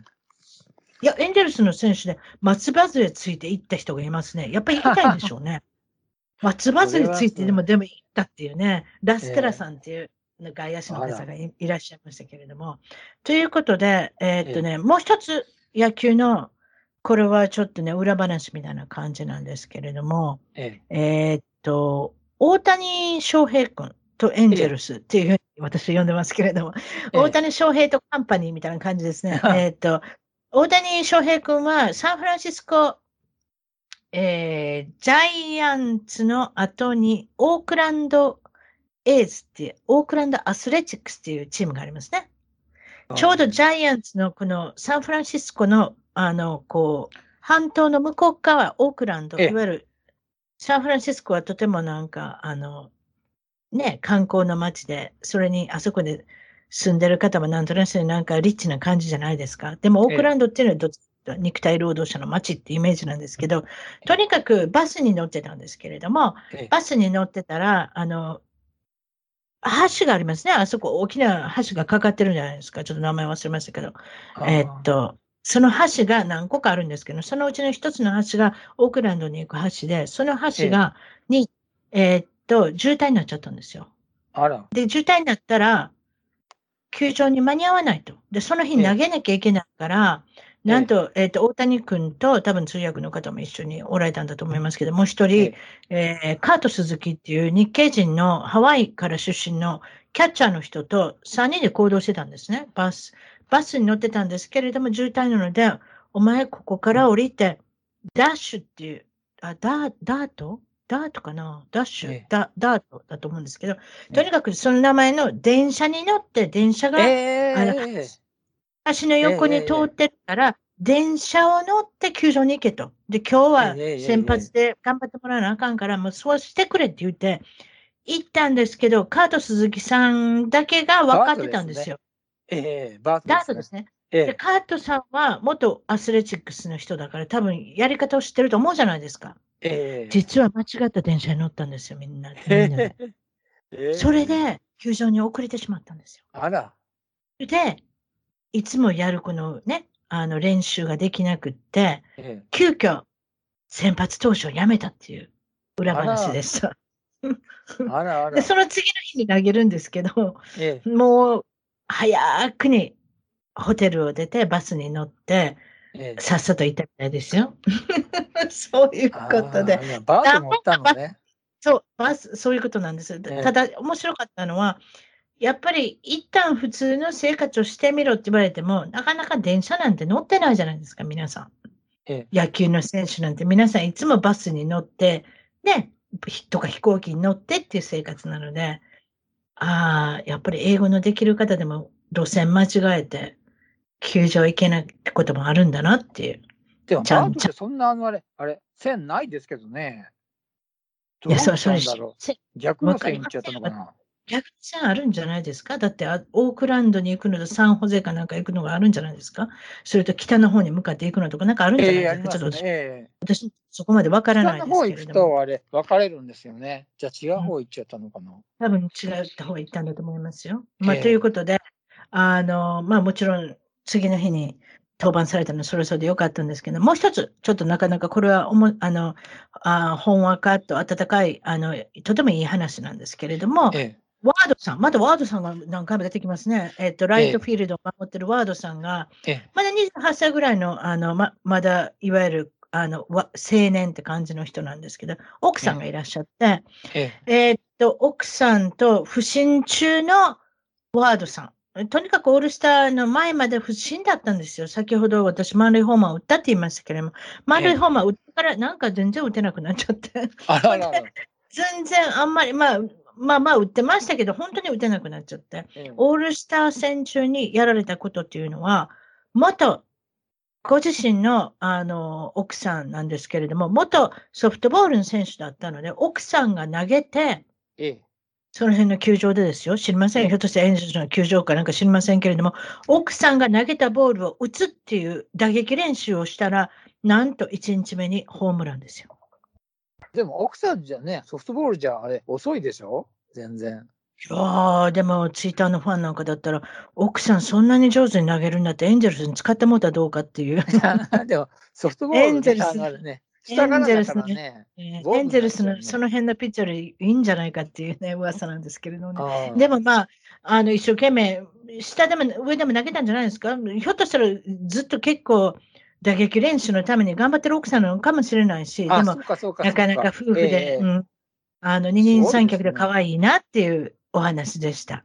いや、エンジェルスの選手で松葉杖ついて行った人がいますね。やっぱり行きたいんでしょうね。松葉杖ついてでも、でも行ったっていうね、ラステラさんっていう外野手の方がいらっしゃいましたけれども。ということで、えー、っとね、もう一つ野球の、これはちょっとね、裏話みたいな感じなんですけれども、ええー、っと、大谷翔平君とエンジェルスっていうふうに私は呼んでますけれども、大谷翔平とカンパニーみたいな感じですね。えっと、大谷翔平君はサンフランシスコ、えー、ジャイアンツの後にオークランドエイズっていう、オークランドアスレチックスっていうチームがありますね。ちょうどジャイアンツのこのサンフランシスコの、あの、こう、半島の向こう側、オークランド、いわゆるサンフランシスコはとてもなんか、あの、ね、観光の街で、それにあそこで住んでる方はなんとなくなんかリッチな感じじゃないですか。でもオークランドっていうのはどっち肉体労働者の街ってイメージなんですけど、とにかくバスに乗ってたんですけれども、バスに乗ってたら、あの、橋がありますね。あそこ大きな橋がかかってるんじゃないですか。ちょっと名前忘れましたけど。えー、っと、その橋が何個かあるんですけど、そのうちの一つの橋がオークランドに行く橋で、その橋が、に、えー、っと、渋滞になっちゃったんですよ。あら。で、渋滞になったら、球場に間に合わないと。で、その日投げなきゃいけないから、なんと、えっ、ー、と、大谷君と多分通訳の方も一緒におられたんだと思いますけど、もう一人、えー、カート・鈴木っていう日系人のハワイから出身のキャッチャーの人と3人で行動してたんですね。バス、バスに乗ってたんですけれども、渋滞なので、お前ここから降りて、ダッシュっていう、あ、ダダート？ダートかな？ダッシュ、ええ、ダダートだと思うんですけど、とにかくその名前の電車に乗って、電車が、えー、あの橋の横に通ってるから、えー、電車を乗って球場に行けと。で、今日は先発で頑張ってもらわなあかんから、もうそうしてくれって言って、行ったんですけど、カート鈴木さんだけが分かってたんですよ。ええー、バート、ね、ダートですね。えで、カートさんは元アスレチックスの人だから、多分やり方を知ってると思うじゃないですか。えー、実は間違った電車に乗ったんですよ、みんな。みんなえー、それで、球場に遅れてしまったんですよ。あら。で、いつもやるこのね、あの練習ができなくって、えー、急遽、先発投手を辞めたっていう裏話でした。あらあら。で、その次の日に投げるんですけど、ええ、もう、早くにホテルを出て、バスに乗って、ええ、さっさと行ったみたいですよ。そういうことで。バーでもったのね。そう、バス、そういうことなんです。ただ、面白かったのは、やっぱり一旦普通の生活をしてみろって言われても、なかなか電車なんて乗ってないじゃないですか、皆さん。ええ、野球の選手なんて皆さんいつもバスに乗って、ね、とか飛行機に乗ってっていう生活なので、ああ、やっぱり英語のできる方でも路線間違えて、球場行けないこともあるんだなっていう。でも、ちゃんとそんなあのあれ、あれ、線ないですけどね。いや、そう、それ、逆の線行っちゃったのかな。逆線あるんじゃないですか？だってオークランドに行くのとサンホゼかなんか行くのがあるんじゃないですか？それと北の方に向かって行くのとかなんかあるんじゃないですか、えー、ちょっと、えー、私、そこまでわからないですけど。北の方行くとあれ、分かれるんですよね。じゃあ違う方行っちゃったのかな、うん、多分違った方行ったんだと思いますよ。まあ、えー、ということで、あの、まあもちろん次の日に登板されたのそれそれでよかったんですけど、もう一つ、ちょっとなかなかこれはおもあのあほんわかと温かいあの、とてもいい話なんですけれども、ええ、ワードさん、まだワードさんが何回も出てきますね。えっ、と、ライトフィールドを守ってるワードさんが、まだ28歳ぐらいの、あの、ままだいわゆるあの青年って感じの人なんですけど、奥さんがいらっしゃって、えっと、奥さんと不審中のワードさん。とにかくオールスターの前まで不審だったんですよ。先ほど私、満塁ホーマーを打ったって言いましたけれども、満塁ホーマー打ってからなんか全然打てなくなっちゃって。全然あんまり、まあ、まあまあ打ってましたけど、本当に打てなくなっちゃって、うん、オールスター戦中にやられたことっていうのは、元、ご自身のあの奥さんなんですけれども、元ソフトボールの選手だったので、奥さんが投げて、ええ、その辺の球場でですよ、知りません、ひょっとしてエンゼルスの球場かなんか知りませんけれども、奥さんが投げたボールを打つっていう打撃練習をしたら、なんと1日目にホームランですよ。でも奥さんじゃね、ソフトボールじゃあれ遅いでしょ？全然。いやでもツイッターのファンなんかだったら、奥さんそんなに上手に投げるんだってエンゼルスに使ってもらったらどうかっていう。でもソフトボールエンゼルスね。エンゼルスのね、エンゼルスのその辺のピッチャーよりいいんじゃないかっていうね、噂なんですけれどもね。でもまあ、あの一生懸命、下でも上でも投げたんじゃないですか？ひょっとしたらずっと結構、打撃練習のために頑張ってる奥さんなのかもしれないし、でも、なかなか夫婦で、えー、うん、あの二人三脚で可愛いなっていうお話でした。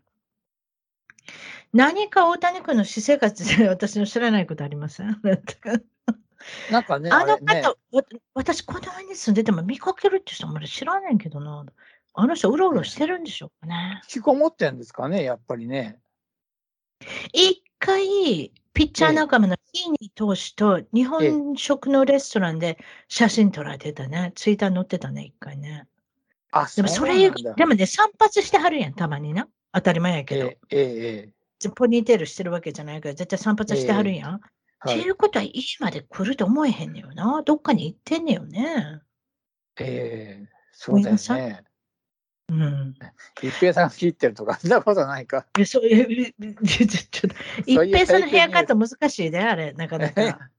何か大谷君の私生活で私の知らないことありません なんかね、あの方、ね、私、この辺に住んでても見かけるって人も知らないけどな。あの人、うろうろしてるんでしょうかね。引きこもってんですかね、やっぱりね。一回、ピッチャー仲間のヒーニー投手と日本食のレストランで写真撮られてたね。ツイッター載ってたね、一回ね。あ、でもそれ、でもね、散髪してはるやん、たまにな。当たり前やけど。えええポニーテールしてるわけじゃないから、絶対散髪してはるやん。って、いうことは家まで来ると思えへんねよな。どっかに行ってんねよね。ええそうだよね。うん。一平さんが切ってるとか、そんなことないか。そういう、ちょっと、一平さんのヘアカット難しいで、あれ、なかなか。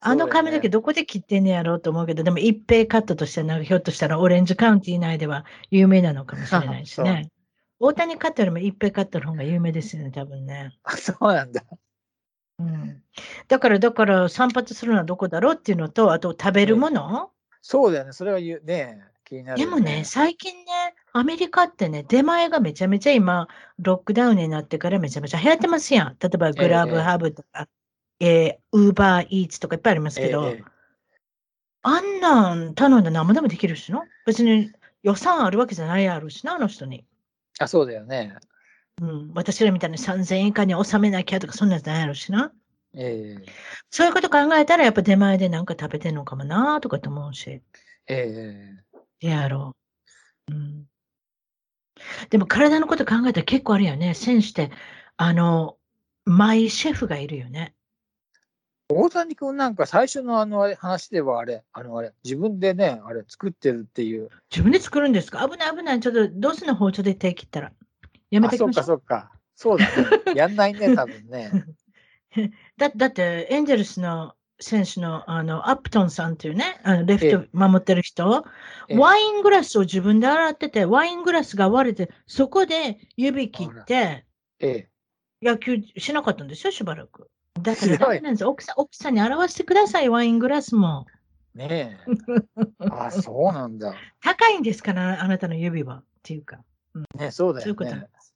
あの髪の毛どこで切ってんねやろうと思うけど、でも一平カットとしては、ひょっとしたらオレンジカウンティー内では有名なのかもしれないしね。大谷カットよりも一平カットの方が有名ですよね、多分ね。あ、そうなんだ。うん。だから、だから、散髪するのはどこだろうっていうのと、あと食べるもの、そうだよね、それは言うね。気になる、ね、でもね、最近ね、アメリカってね、出前がめちゃめちゃ今、ロックダウンになってからめちゃめちゃ流行ってますやん。例えば、グラブハブとか、えウーバーイーツとかいっぱいありますけど、えあんなん頼んで何もでもできるしな？別に予算あるわけじゃないやろしな、あの人に。あ、そうだよね。うん、私らみたいに3000円以下に収めなきゃとか、そんなんじゃないやろしな。ええそういうこと考えたら、やっぱ出前で何か食べてんのかもなとかと思うし。ええやろう。うん。でも体のこと考えたら結構あるよね。選手って、あの、マイシェフがいるよね。大谷君なんか最初のあのあれ話ではあれ、あのあれ、自分でね、あれ作ってるっていう。自分で作るんですか？危ない危ない。ちょっとどうすんの包丁で手切ったら。やめてください。そうかそうか。そうだね。やんないね、多分ね。だだって、エンジェルスの選手のあのアップトンさんっていうね、あのレフト守ってる人、ワイングラスを自分で洗ってて、ワイングラスが割れて、そこで指切って、野球しなかったんですよ、しばらく。だからダメなんです奥さん奥さんに表してください、ワイングラスも。ねえ。あ、そうなんだ。高いんですから、あなたの指は。っていうか。うん、ねそうだよね。そういうことなんです。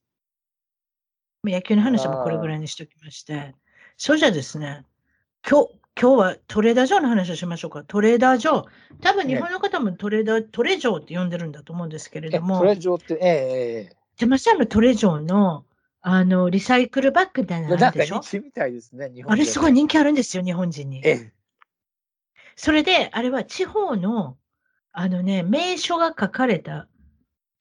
野球の話もこれぐらいにしておきまして。そうじゃですね、今日、今日はトレーダー上の話をしましょうか。トレーダー上。多分日本の方もトレーダー、トレジョーって呼んでるんだと思うんですけれども。トレジョーって、ええええ。出ましたのトレジョーの、あの、リサイクルバッグみたいなのあるでしょ？なんか人気みたいですね、日本あれすごい人気あるんですよ、日本人に。ええ。それで、あれは地方の、あのね、名所が書かれた、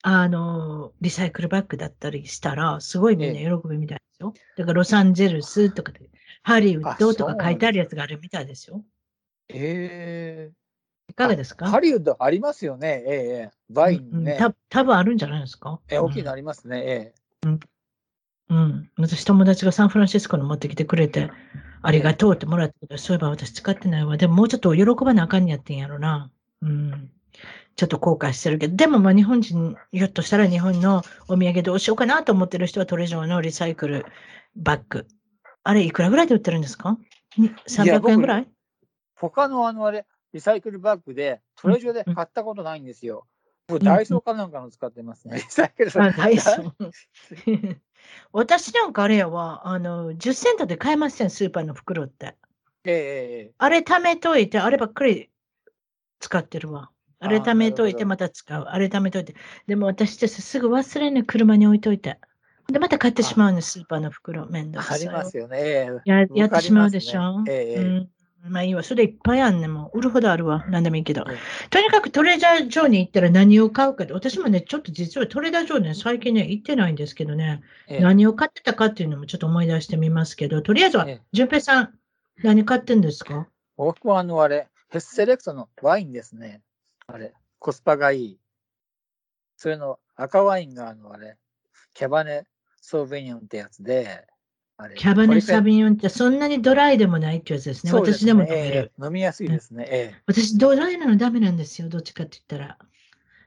あの、リサイクルバッグだったりしたら、すごいみんな喜ぶみたいですよ。だから、ロサンゼルスとかで、ハリウッドとか書いてあるやつがあるみたいですよ。ええー、いかがですか？ハリウッドありますよね、ええー、バインね。た多分あるんじゃないですか？え、大きいのありますね、ええー。うん。うん。私、友達がサンフランシスコに持ってきてくれて、ありがとうってもらったけど、そういえば私使ってないわ。でももうちょっと喜ばなあかんやってんやろな。うん。ちょっと後悔してるけど、でもまあ日本人、ひょっとしたら日本のお土産どうしようかなと思ってる人はトレジョーのリサイクルバッグ。あれ、いくらぐらいで売ってるんですか ?300 円ぐらい？他のあのあれ、リサイクルバッグでトレジョーで買ったことないんですよ。うん、僕、ダイソーかなんかの使ってますね。リサイクルバッグ。ダイソー。私なんかあれやわ、あの、10セントで買えません、スーパーの袋って。ええー、あれ貯めといて、あればっかり使ってるわ。あれ貯めといて、また使う。あれ貯めといて。でも私ってすぐ忘れんね車に置いといて。で、また買ってしまうの、スーパーの袋、めんどくさい。ありますよね。ややってしまうでしょ？ええー、うんまあいいわ。それいっぱいあんねん。もう売るほどあるわ。何でもいいけど。とにかくトレーダー場に行ったら何を買うかで、私もね、ちょっと実はトレーダー場ね、最近ね、行ってないんですけどね、え何を買ってたかっていうのもちょっと思い出してみますけど、とりあえずは、淳、平さん、何買ってんですか？僕はあの、あれ、ヘッセレクトのワインですね。あれ、コスパがいい。それの赤ワインがあの、あれ、キャバネ・ソーベニオンってやつで、キャバネサビヨンってそんなにドライでもないってやつですね。すね私でも飲める、えー、飲みやすいですね、えー、私、ドライなのダメなんですよ。どっちかって言ったら。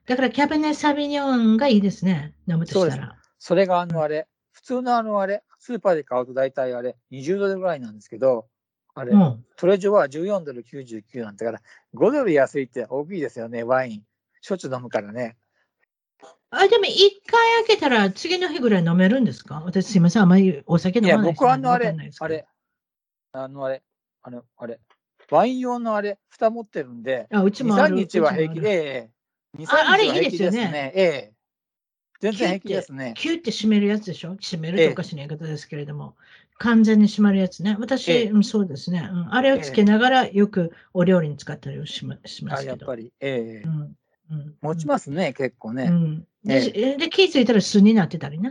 だからキャバネサビヨンがいいですね。飲むとしたら。それがあのあれ、普通のあのあれ、スーパーで買うと大体あれ、20ドルぐらいなんですけど、あれ、うん、トレジョは14ドル99なんだから、5ドル安いって大きいですよね、ワイン。しょっちゅう飲むからね。あ、でも一回開けたら次の日ぐらい飲めるんですか？私すいません、あまりお酒飲まないいや、僕はあのあれ、あれ、あのあれ、あのあれ、ワイン用のあれ、蓋持ってるんで、あうちも2、3日は平気。で、2、3日は平気ですね。ええ。全然平気ですね。キュって閉めるやつでしょ？閉めるとおかしな言い方ですけれども、完全に閉まるやつね。私、うん、そうですね、うん。あれをつけながらよくお料理に使ったりしましますけど。やっぱり、ええ。うん。うん、持ちますね、結構ね。うんで、で気づいたら巣になってたりな。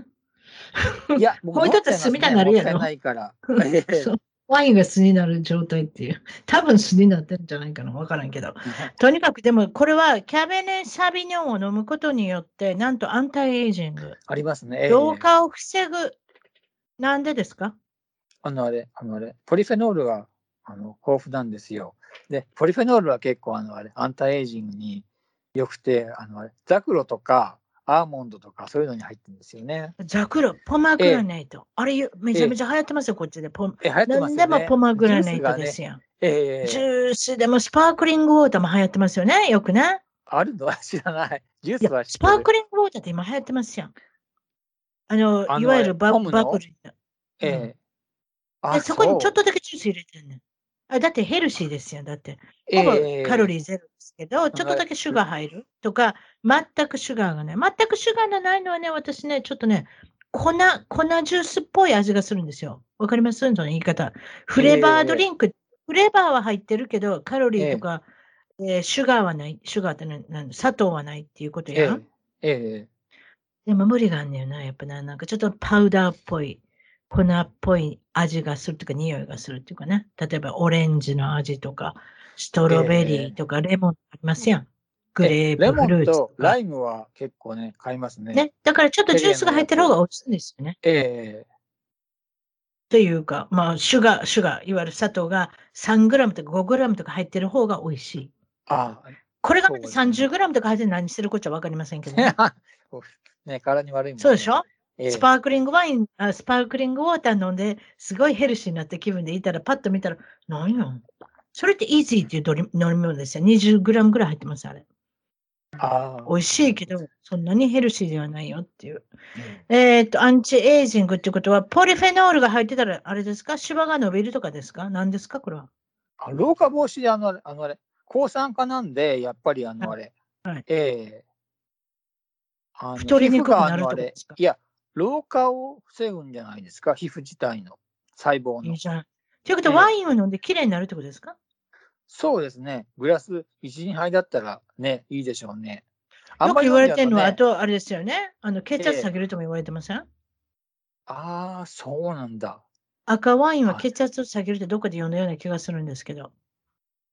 いや、僕、ね、置いとったら巣みたいになるやろ。ないから。ワインが巣になる状態っていう。多分巣になってるんじゃないかな。わからんけど。とにかく、でもこれはキャベネ・サビニョンを飲むことによって、なんとアンタイエイジング。ありますね。老化を防ぐ。なんでですか？あのあれ、あのあれ、ポリフェノールがあの豊富なんですよ。で、ポリフェノールは結構あのあれ、アンタイエイジングに良くて、あのあれ、ザクロとか、アーモンドとかそういうのに入ってるんですよね。ザクロ、ポマグラネイト。あれ、めちゃめちゃ流行ってますよ、こっちで。ポえ流行ってますよ、ね、何でもポマグラネイトですやん。えー、ジュースでもスパークリングウォーターも流行ってますよね、よくね。あるのは知らない。ジュースはスパークリングウォーターって今流行ってますやん。あの、いわゆるババブル。ええー、そこにちょっとだけジュース入れてんねん。あだってヘルシーですよ。だって。ほぼカロリーゼロですけど、ちょっとだけシュガー入るとか、全くシュガーがない。全くシュガーがないのはね、私ね、ちょっとね、粉、粉ジュースっぽい味がするんですよ。わかります？その言い方。フレーバードリンク、フレーバーは入ってるけど、カロリーとか、えー、シュガーはない。シュガーって何砂糖はないっていうことやん。ええでも無理があんねんな、やっぱな。なんかちょっとパウダーっぽい。粉っぽい味がするとか、匂いがするっていうかね。例えば、オレンジの味とか、ストロベリーとか、レモンありますやん。グレープフルーツ。レモンとライムは結構ね、買いますね。ね。だからちょっとジュースが入ってる方が美味しいんですよね。ええというか、まあ、シュガー、シュガー、いわゆる砂糖が3グラムとか5グラムとか入ってる方が美味しい。あこれが30グラムとか入って何してるこっちゃ分かりませんけど、ね。ね、体に悪いもん、ね、そうでしょ、えー、スパークリングワインあ、スパークリングウォーター飲んで、すごいヘルシーになった気分でいたら、パッと見たら、何よ。それってイージーっていう飲み物ですよ。20グラムぐらい入ってます、あれ。あ美味しいけど、そんなにヘルシーではないよっていう。うん、えっ、と、アンチエイジングってことは、ポリフェノールが入ってたら、あれですか？シワが伸びるとかですか？何ですか？これは。あ老化防止で、あの、あのあれ、抗酸化なんで、やっぱりあのあれ、はい、ええ。ー、太りにくくなるとですか？いや、老化を防ぐんじゃないですか、皮膚自体の細胞の。いいじゃん。ということは、ワインを飲んできれいになるってことですか？そうですね。グラス1、2杯だったらね、いいでしょうね。よく言われてるのは、あと、あれですよね。あの、血圧下げるとも言われてません、えー、ああ、そうなんだ。赤ワインは血圧を下げるってどこで読んだような気がするんですけど。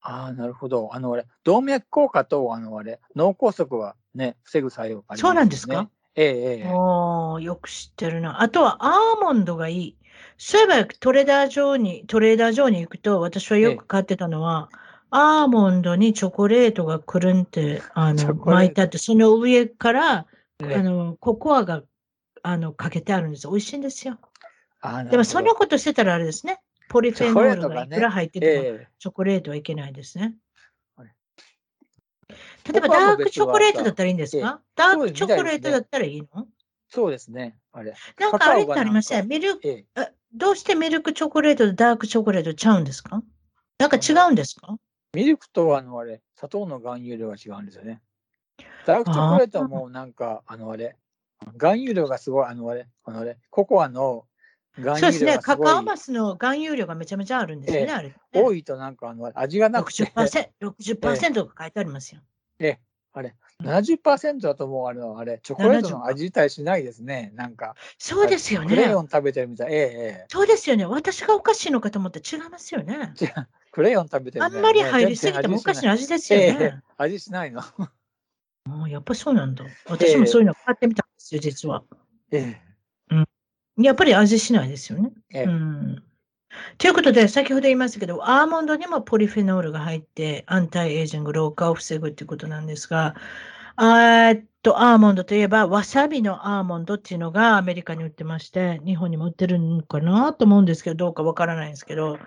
ああ、なるほど。あの、あれ、動脈硬化と、あの、あれ、脳梗塞はね、防ぐ作用があります、ね、そうなんですか？ええええ。およく知ってるな。あとは、アーモンドがいい。そういえば、トレーダー場に、トレーダー場に行くと、私はよく買ってたのは、アーモンドにチョコレートがくるんって、あの、巻いてあって、その上から、あの、ココアが、あの、かけてあるんです。美味しいんですよ。でも、そんなことしてたらあれですね。ポリフェノールがいくら入ってても、チョコレートはいけないですね。例えば、ダークチョコレートだったらいいんですか？ダークチョコレートだったらいいの？そうですね。あれ。なんかあれってありません。ミルク、どうしてミルクチョコレートとダークチョコレートちゃうんですか？なんか違うんですか？ミルクとあのあれ、砂糖の含有量が違うんですよね。ダークチョコレートもなんか、あのあれ、含有量がすごい、あのあれ、あのあれ、ココアのそうですね、カカオマスの含有量がめちゃめちゃあるんですよね、えー、あれ、ね、多いとなんかあの味がなくて。60%, 60とか書いてありますよ。えー、あれ、70%だともうあの、あれ、チョコレートの味自体しないですね、なんか。そうですよね。クレヨン食べてるみたい。えええそうですよね。私がおかしいのかと思って違いますよね。クレヨン食べてる、ね、あんまり入りすぎてもおかしい味ですよね。ええ、味しないの。あやっぱそうなんだ。私もそういうの買ってみたんですよ、実は。ええ。うん。やっぱり味しないですよね。ええ、うん。ということで、先ほど言いましたけど、アーモンドにもポリフェノールが入って、アンタイエイジング、老化を防ぐということなんですが、えっと、アーモンドといえば、わさびのアーモンドっていうのがアメリカに売ってまして、日本にも売ってるのかなと思うんですけど、どうかわからないんですけど、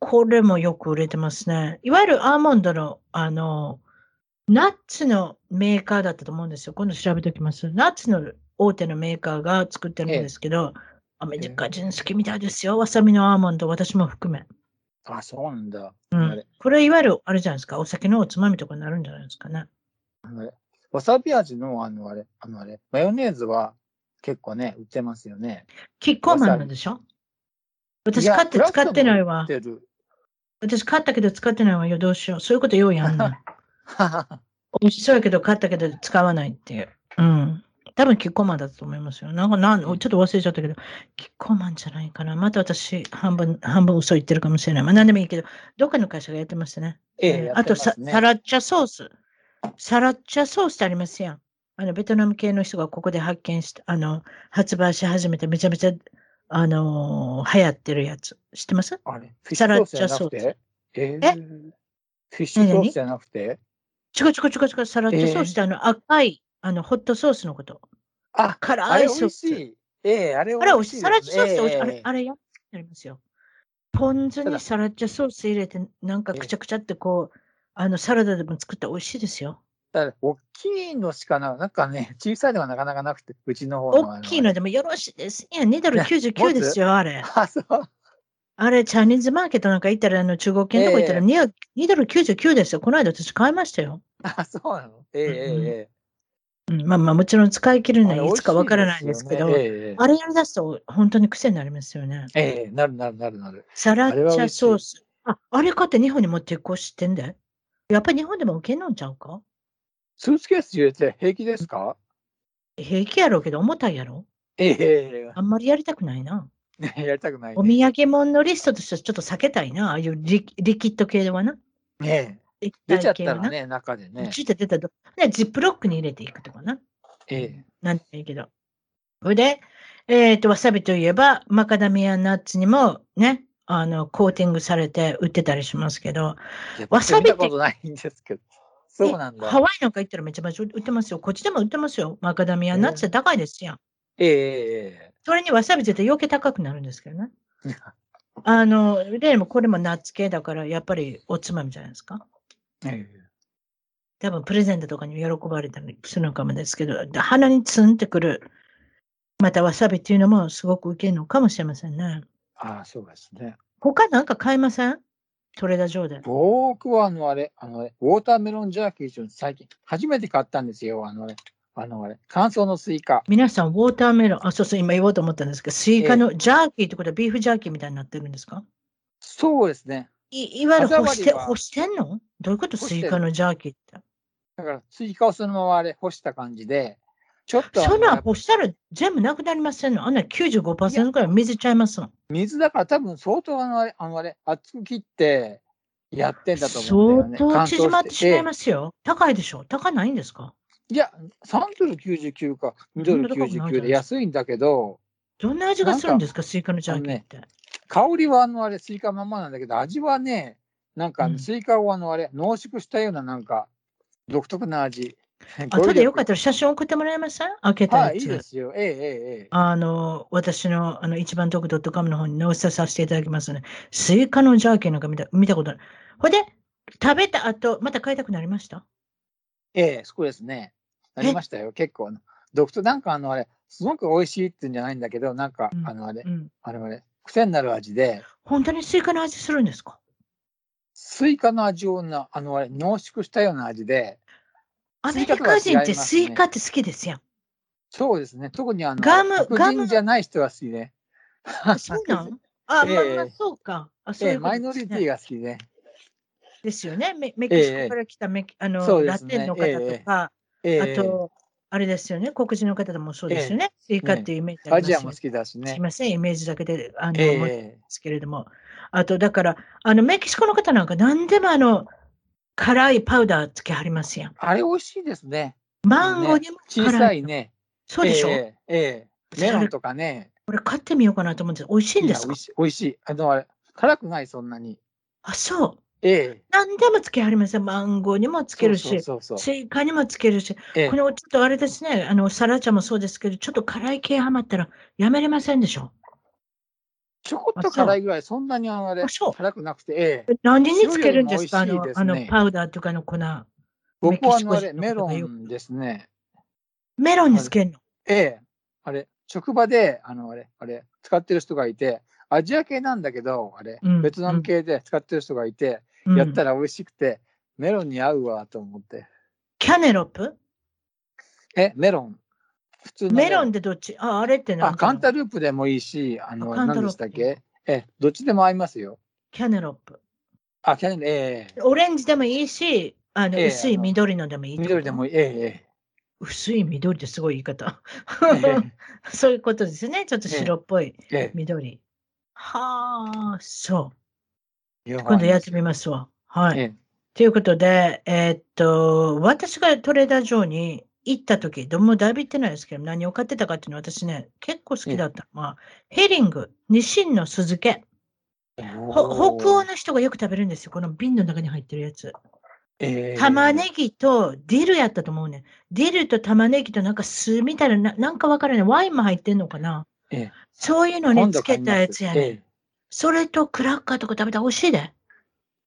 これもよく売れてますね。いわゆるアーモンドの、あの、ナッツのメーカーだったと思うんですよ。今度調べておきます。ナッツの大手のメーカーが作ってるんですけど、アメリカ人好きみたいですよ。わさびのアーモンド、私も含め。あ、そうなんだ。うん。これいわゆる、あれじゃないですか、お酒のおつまみとかになるんじゃないですかね？わさび味のあのあれ、あのあれ、マヨネーズは結構ね、売ってますよね。キッコーマンなんでしょ？私買って使ってないわ。私買ったけど使ってないわよ、どうしよう。そういうことようやんな。美味しそうやけど買ったけど使わないっていう。うん。多分キッコーマンだと思いますよ。なんかなん、ちょっと忘れちゃったけど、キッコーマンじゃないかな。また私、半分、半分嘘言ってるかもしれない。まあ何でもいいけど、どっかの会社がやってましたね。ええ、あとサ、サラッチャソース。サラッチャソースってありますやん。あの、ベトナム系の人がここで発見した、あの、発売し始めてめちゃめちゃ、あのー、流行ってるやつ。知ってます？あれサラッチャソース。えー、え？フィッシュソースじゃなくて？違う違う違う違う、サラッチャソースってあの赤い、あの、ホットソースのこと。あ、辛いソース。ええー、あれ美味しい。サラッチャソースって美味しい。えー、あれ、あれやりますよ。ポン酢にサラッチャソース入れて、なんかくちゃくちゃってこう、あの、サラダでも作ったら美味しいですよ。だ大きいのしかな、なんかね、小さいのがなかなかなくて、うちの方の。大きいのでもよろしいです。いや、2ドル99ですよ、あれ。あ、そう。あれ、チャイニーズマーケットなんか行ったら、あの中国圏とか行ったら2、えー、2ドル99ですよ。この間私買いましたよ。あ、そうなの？ええええうん、まあまあもちろん使い切るのはいつかわからないんですけど、あれえあれやりだすと本当に癖になりますよね。ええなるなるなるなる。サラッチャソース。あ、あれ買って日本に持っていこう知ってんでやっぱり日本でも受け飲んちゃうか？スーツケース入れて平気ですか？平気やろうけど重たいやろええあんまりやりたくないな。ね、やりたくない、ね、お土産物のリストとしてはちょっと避けたいな。ああいうリリキッド系ではな。ねえ。出ちゃったらね、中でね。ちょっと出たと。ね、ジップロックに入れていくとかな。ええ。なんていいけど。それで、えっ、と、わさびといえば、マカダミアナッツにもね、あの、コーティングされて売ってたりしますけど、わさびって。ことないんですけど。そうなんだ。ハワイなんか行ったらめちゃめちゃ売ってますよ。こっちでも売ってますよ。マカダミアナッツって高いですやん。ええそれにわさび絶対余計高くなるんですけどね。あの、でもこれもナッツ系だから、やっぱりおつまみじゃないですか。ええ多分プレゼントとかに喜ばれたりするのかもですけど、鼻にツンってくる、またわさびっていうのもすごく受けるのかもしれませんね。ああ、そうですね。他なんか買いません？トレーダー上で。僕はあのあれ、あの watermelon jerky 最近、初めて買ったんですよ。あのあれ、あのあれ、乾燥のスイカ。皆さん、 watermelon 、あ、そうそう、今言おうと思ったんですけど、スイカのジャーキーってことはビーフジャーキーみたいになってるんですか？そうですね。いいわゆる干して干してんの？どういうこと？スイカのジャーキーって。だから、スイカをそのままあれ干した感じで、ちょっと。そんな干したら全部なくなりませんの？あんな95%くらい水ちゃいますの？水だから多分相当あのあれ、あのあれ、厚く切ってやってんだと思うんだよね。相当縮まってしまいますよ。高いでしょ？高ないんですか？いや、3ドル99か2ドル99で安いんだけど。どんな味がするんですか、スイカのジャーキーって。香りはあのあれ、スイカままなんだけど、味はね、なんかスイカをあのあれ、濃縮したようななんか、独特な味。後でよかったら写真送ってもらえません？開けたやつ。はい、いいですよ。ええええ。あの、私の、あの、一番得 .com の方に載せさせていただきますね。スイカのジャーキーなんか見た見たことない。ほいで、食べた後、また買いたくなりました？ええ、そうですね。なりましたよ。結構。独特、なんかあの、あれ、すごく美味しいって言うんじゃないんだけど、なんか、うん、あの、あれ、うん、あれあれ、癖になる味で。本当にスイカの味するんですか？スイカの味をな、あの、あれ、濃縮したような味で、アメリカ人ってスイカって好きですよ。そうですね。特にあの、ガム、ガムじゃない人は好きね。そうなん？あ、えー、まあ、まあ、そうか。あそういう、ね、マイノリティが好きね。ですよね。メメキシコから来たメキ、えー、あの、ね、ラテンの方とか、えー、あと、あれですよね。黒人の方でもそうですよね。スイカっていうイメージあります、ね、アジアも好きだしね。すみません。イメージだけで、あの、えー、ですけれども。あと、だから、あの、メキシコの方なんか何でもあの、辛いパウダーつけはりますやん。あれ美味しいですね。マンゴーにも小さいね。そうでしょ？ええええ、メロンとかね。これ買ってみようかなと思って美味しいんですか？美味しい。あの、あれ、辛くない、そんなに。あ、そう。ええ。何でもつけはりますよ。マンゴーにもつけるし、スイカにもつけるし、ええ、このちょっとあれですね、あの、シラチャもそうですけど、ちょっと辛い系はまったらやめれませんでしょ？ちょこっと辛いぐらい、そんなにあれ辛くなくて、ええ、何につけるんですか、あのあのパウダーとかの粉。僕はあのあれ、メロンですね。メロンにつけるの？ええ、あれ、職場で、あのあれ、あれ、使ってる人がいて、アジア系なんだけど、あれ、うん、ベトナム系で使ってる人がいて、うん、やったら美味しくて、メロンに合うわと思って。キャネロップ？え、メロン。普通のメロンってどっち？あ、あれって何あ、カンタループでもいいし、あの、何でしたっけ？え、どっちでも合いますよ。キャネロップ。あ、キャネロええー、オレンジでもいいし、あの、薄い緑のでもいい緑でもいい、ええー、薄い緑ってすごい言い方。そういうことですね。ちょっと白っぽい緑。はあ、そう。今度やってみますわ。はい。ということで、えー、っと、私がトレーダー上に行った時、どもだいぶ行ってないですけど、何を買ってたかっていうのは私ね、結構好きだったのは、ヘリング、ニシンの酢漬け。北欧の人がよく食べるんですよ、この瓶の中に入ってるやつ。えー、玉ねぎとディルやったと思うね。ディルと玉ねぎとなんか酢みたいな、なんかわからない。ワインも入ってんのかな、えー、そういうのにつけたやつやね、えー、それとクラッカーとか食べたら美味しいで。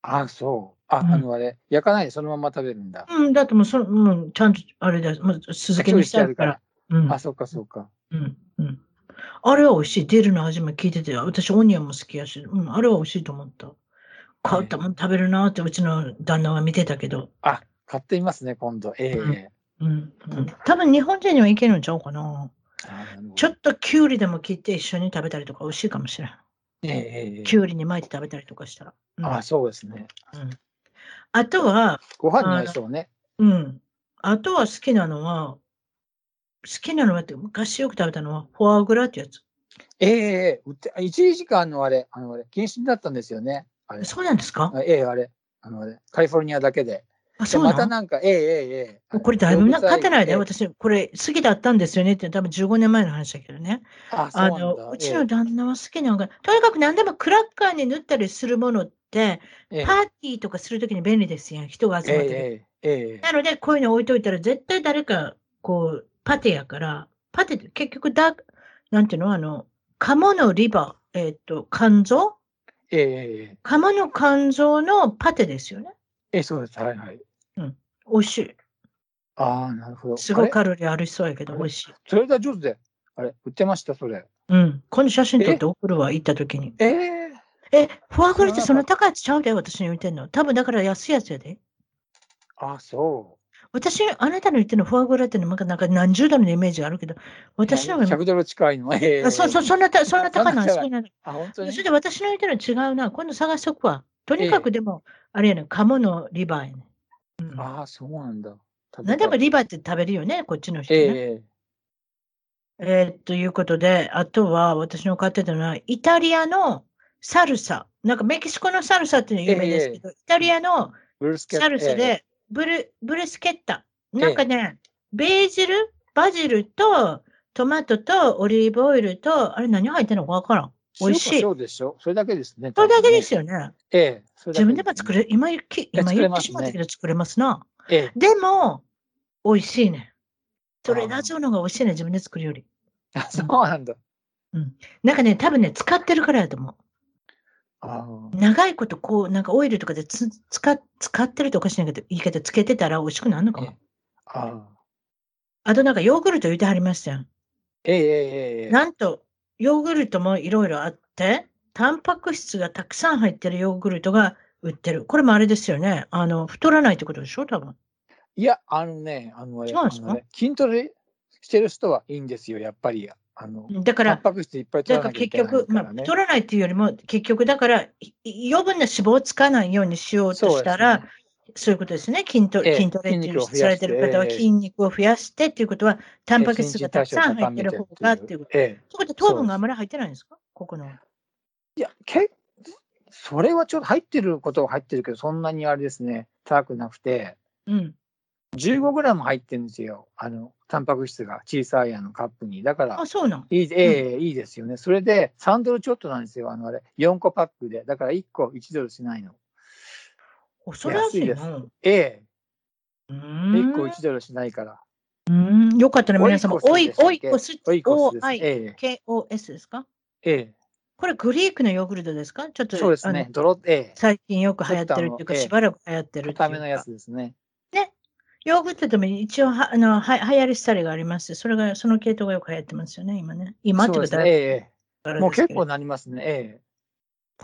あ、そう。あ、うん、あのあれ、焼かないでそのまま食べるんだ。うん、だってもうそ、うん、ちゃんとあれだ、もう酢漬けにしてあるから。うん、あ、そっかそっか。うん、うん。あれは美味しい。ディルの味も聞いてて、私オニオンも好きやし、うん、あれは美味しいと思った。買ったもん食べるなってうちの旦那は見てたけど。あ、買っていますね、今度。ええー、うん、うん、多分日本人にはいけるんちゃうかな。ちょっときゅうりでも切って一緒に食べたりとか美味しいかもしれん。ええー、きゅうりに巻いて食べたりとかしたら。うん、あ、そうですね。うん。あとは、ご飯に合いそうね。うん。あとは好きなのは、好きなのはって昔よく食べたのはフォアグラってやつ。ええー、一時間のあれ、あのあれ、禁止だったんですよね。そうなんですか？ええあれ。あのあれ、カリフォルニアだけで。あ、そうまたなんか、ええええこれだいぶな、勝てないで、私、これ好きだったんですよねって、多分15年前の話だけどね。ああのうちの旦那は好きなのが、とにかく何でもクラッカーに塗ったりするものって、パーティーとかするときに便利ですよ、人が集まってる。ええなので、こういうの置いといたら、絶対誰か、こう、パテやから、パテって結局だ、なんていうのあの、鴨のリバー、えっ、ー、と、肝臓？ええ鴨の肝臓のパテですよね。ええ、そうです。はいはい。うん。美味しい。ああ、なるほど。すごいカロリーありそうやけど、美味しい。それが上手で、あれ、売ってました、それ。うん。今度写真撮って送るわ、行った時に。えええ、フォアグラってそんな高いやつちゃうで、私に言ってんの？多分だから安いやつやで。あ、そう。私、あなたの言ってるのフォアグラってのなんかなんか何十ドルのイメージがあるけど、私の100ドル近いの。えー、そうそう、そんなたそんな高ない。そなあ、本当にそれで私の言ってるの違うな。今度探しとくわ。とにかくでも、えー、あれやね、鴨のリバーやね。うん、ああ、そうなんだ。何でもリバーって食べるよね、こっちの人ね。えー、えー、ということで、あとは私の飼ってたのは、イタリアのサルサ。なんかメキシコのサルサっていうの有名ですけど、イタリアのサルサで、ブル、ブルスケッタ。なんかね、ベージル、バジルと、トマトとオリーブオイルと、あれ何入ってるのかわからん。美味しい。そうでしょ？それだけですね。それだけですよね。ええ。自分でも作れ、今今言ってしまったけど作れますな。ええ。でも、美味しいね。それラジオの方が美味しいね、自分で作るより。あ、そうなんだ。うん。なんかね、多分ね、使ってるからやと思う。長いことこう、なんかオイルとかでつ使使ってるとおかしいけど、言い方つけてたら美味しくなるのかも。ああとなんかヨーグルト言ってはりましたよ。ええええなんと、ヨーグルトもいろいろあって、タンパク質がたくさん入ってるヨーグルトが売ってる。これもあれですよね。あの、太らないってことでしょ？多分。いや、あのね、あの、違うんですか、ね、筋トレしてる人はいいんですよ、やっぱり。あのだから、タンパク質いっぱい取らなきゃいけない、ね、結局、まあ、取らないっていうよりも、結局、だから、余分な脂肪をつかないようにしようとしたら、そういうことですね。筋トレ、筋トレっていうされてる方は筋肉を増やしてっていうことは、タンパク質がたくさん入ってる方がっていう。こと。ええ、そこと糖分があまり入ってないんですか？ここの。いや、けそれはちょっと入ってることは入ってるけど、そんなにあれですね、高くなくて、うん、15グラム入ってるんですよ。あの、タンパク質が小さいあのカップに。だから、あ、そうなんいい、ええいいですよね。それで、3ドルちょっとなんですよ。あの、あれ、4個パックで。だから1個1ドルしないの。それ安いです。ええ。1個1ドルしないから。うん、よかったら皆さんも、おい、おいこす、お、はい、KOS ですかええ。これグリークのヨーグルトですかちょっと。そうです？ね。ドロ、ええ。最近よく流行ってるっていうか、しばらく流行ってるっていうか。めのやつですね。ね。ヨーグルトでも一応は、あの、は流行りしたりがあります。それが、その系統がよく流行ってますよね、今ね。今ってことは、ええ。もう結構なりますね。え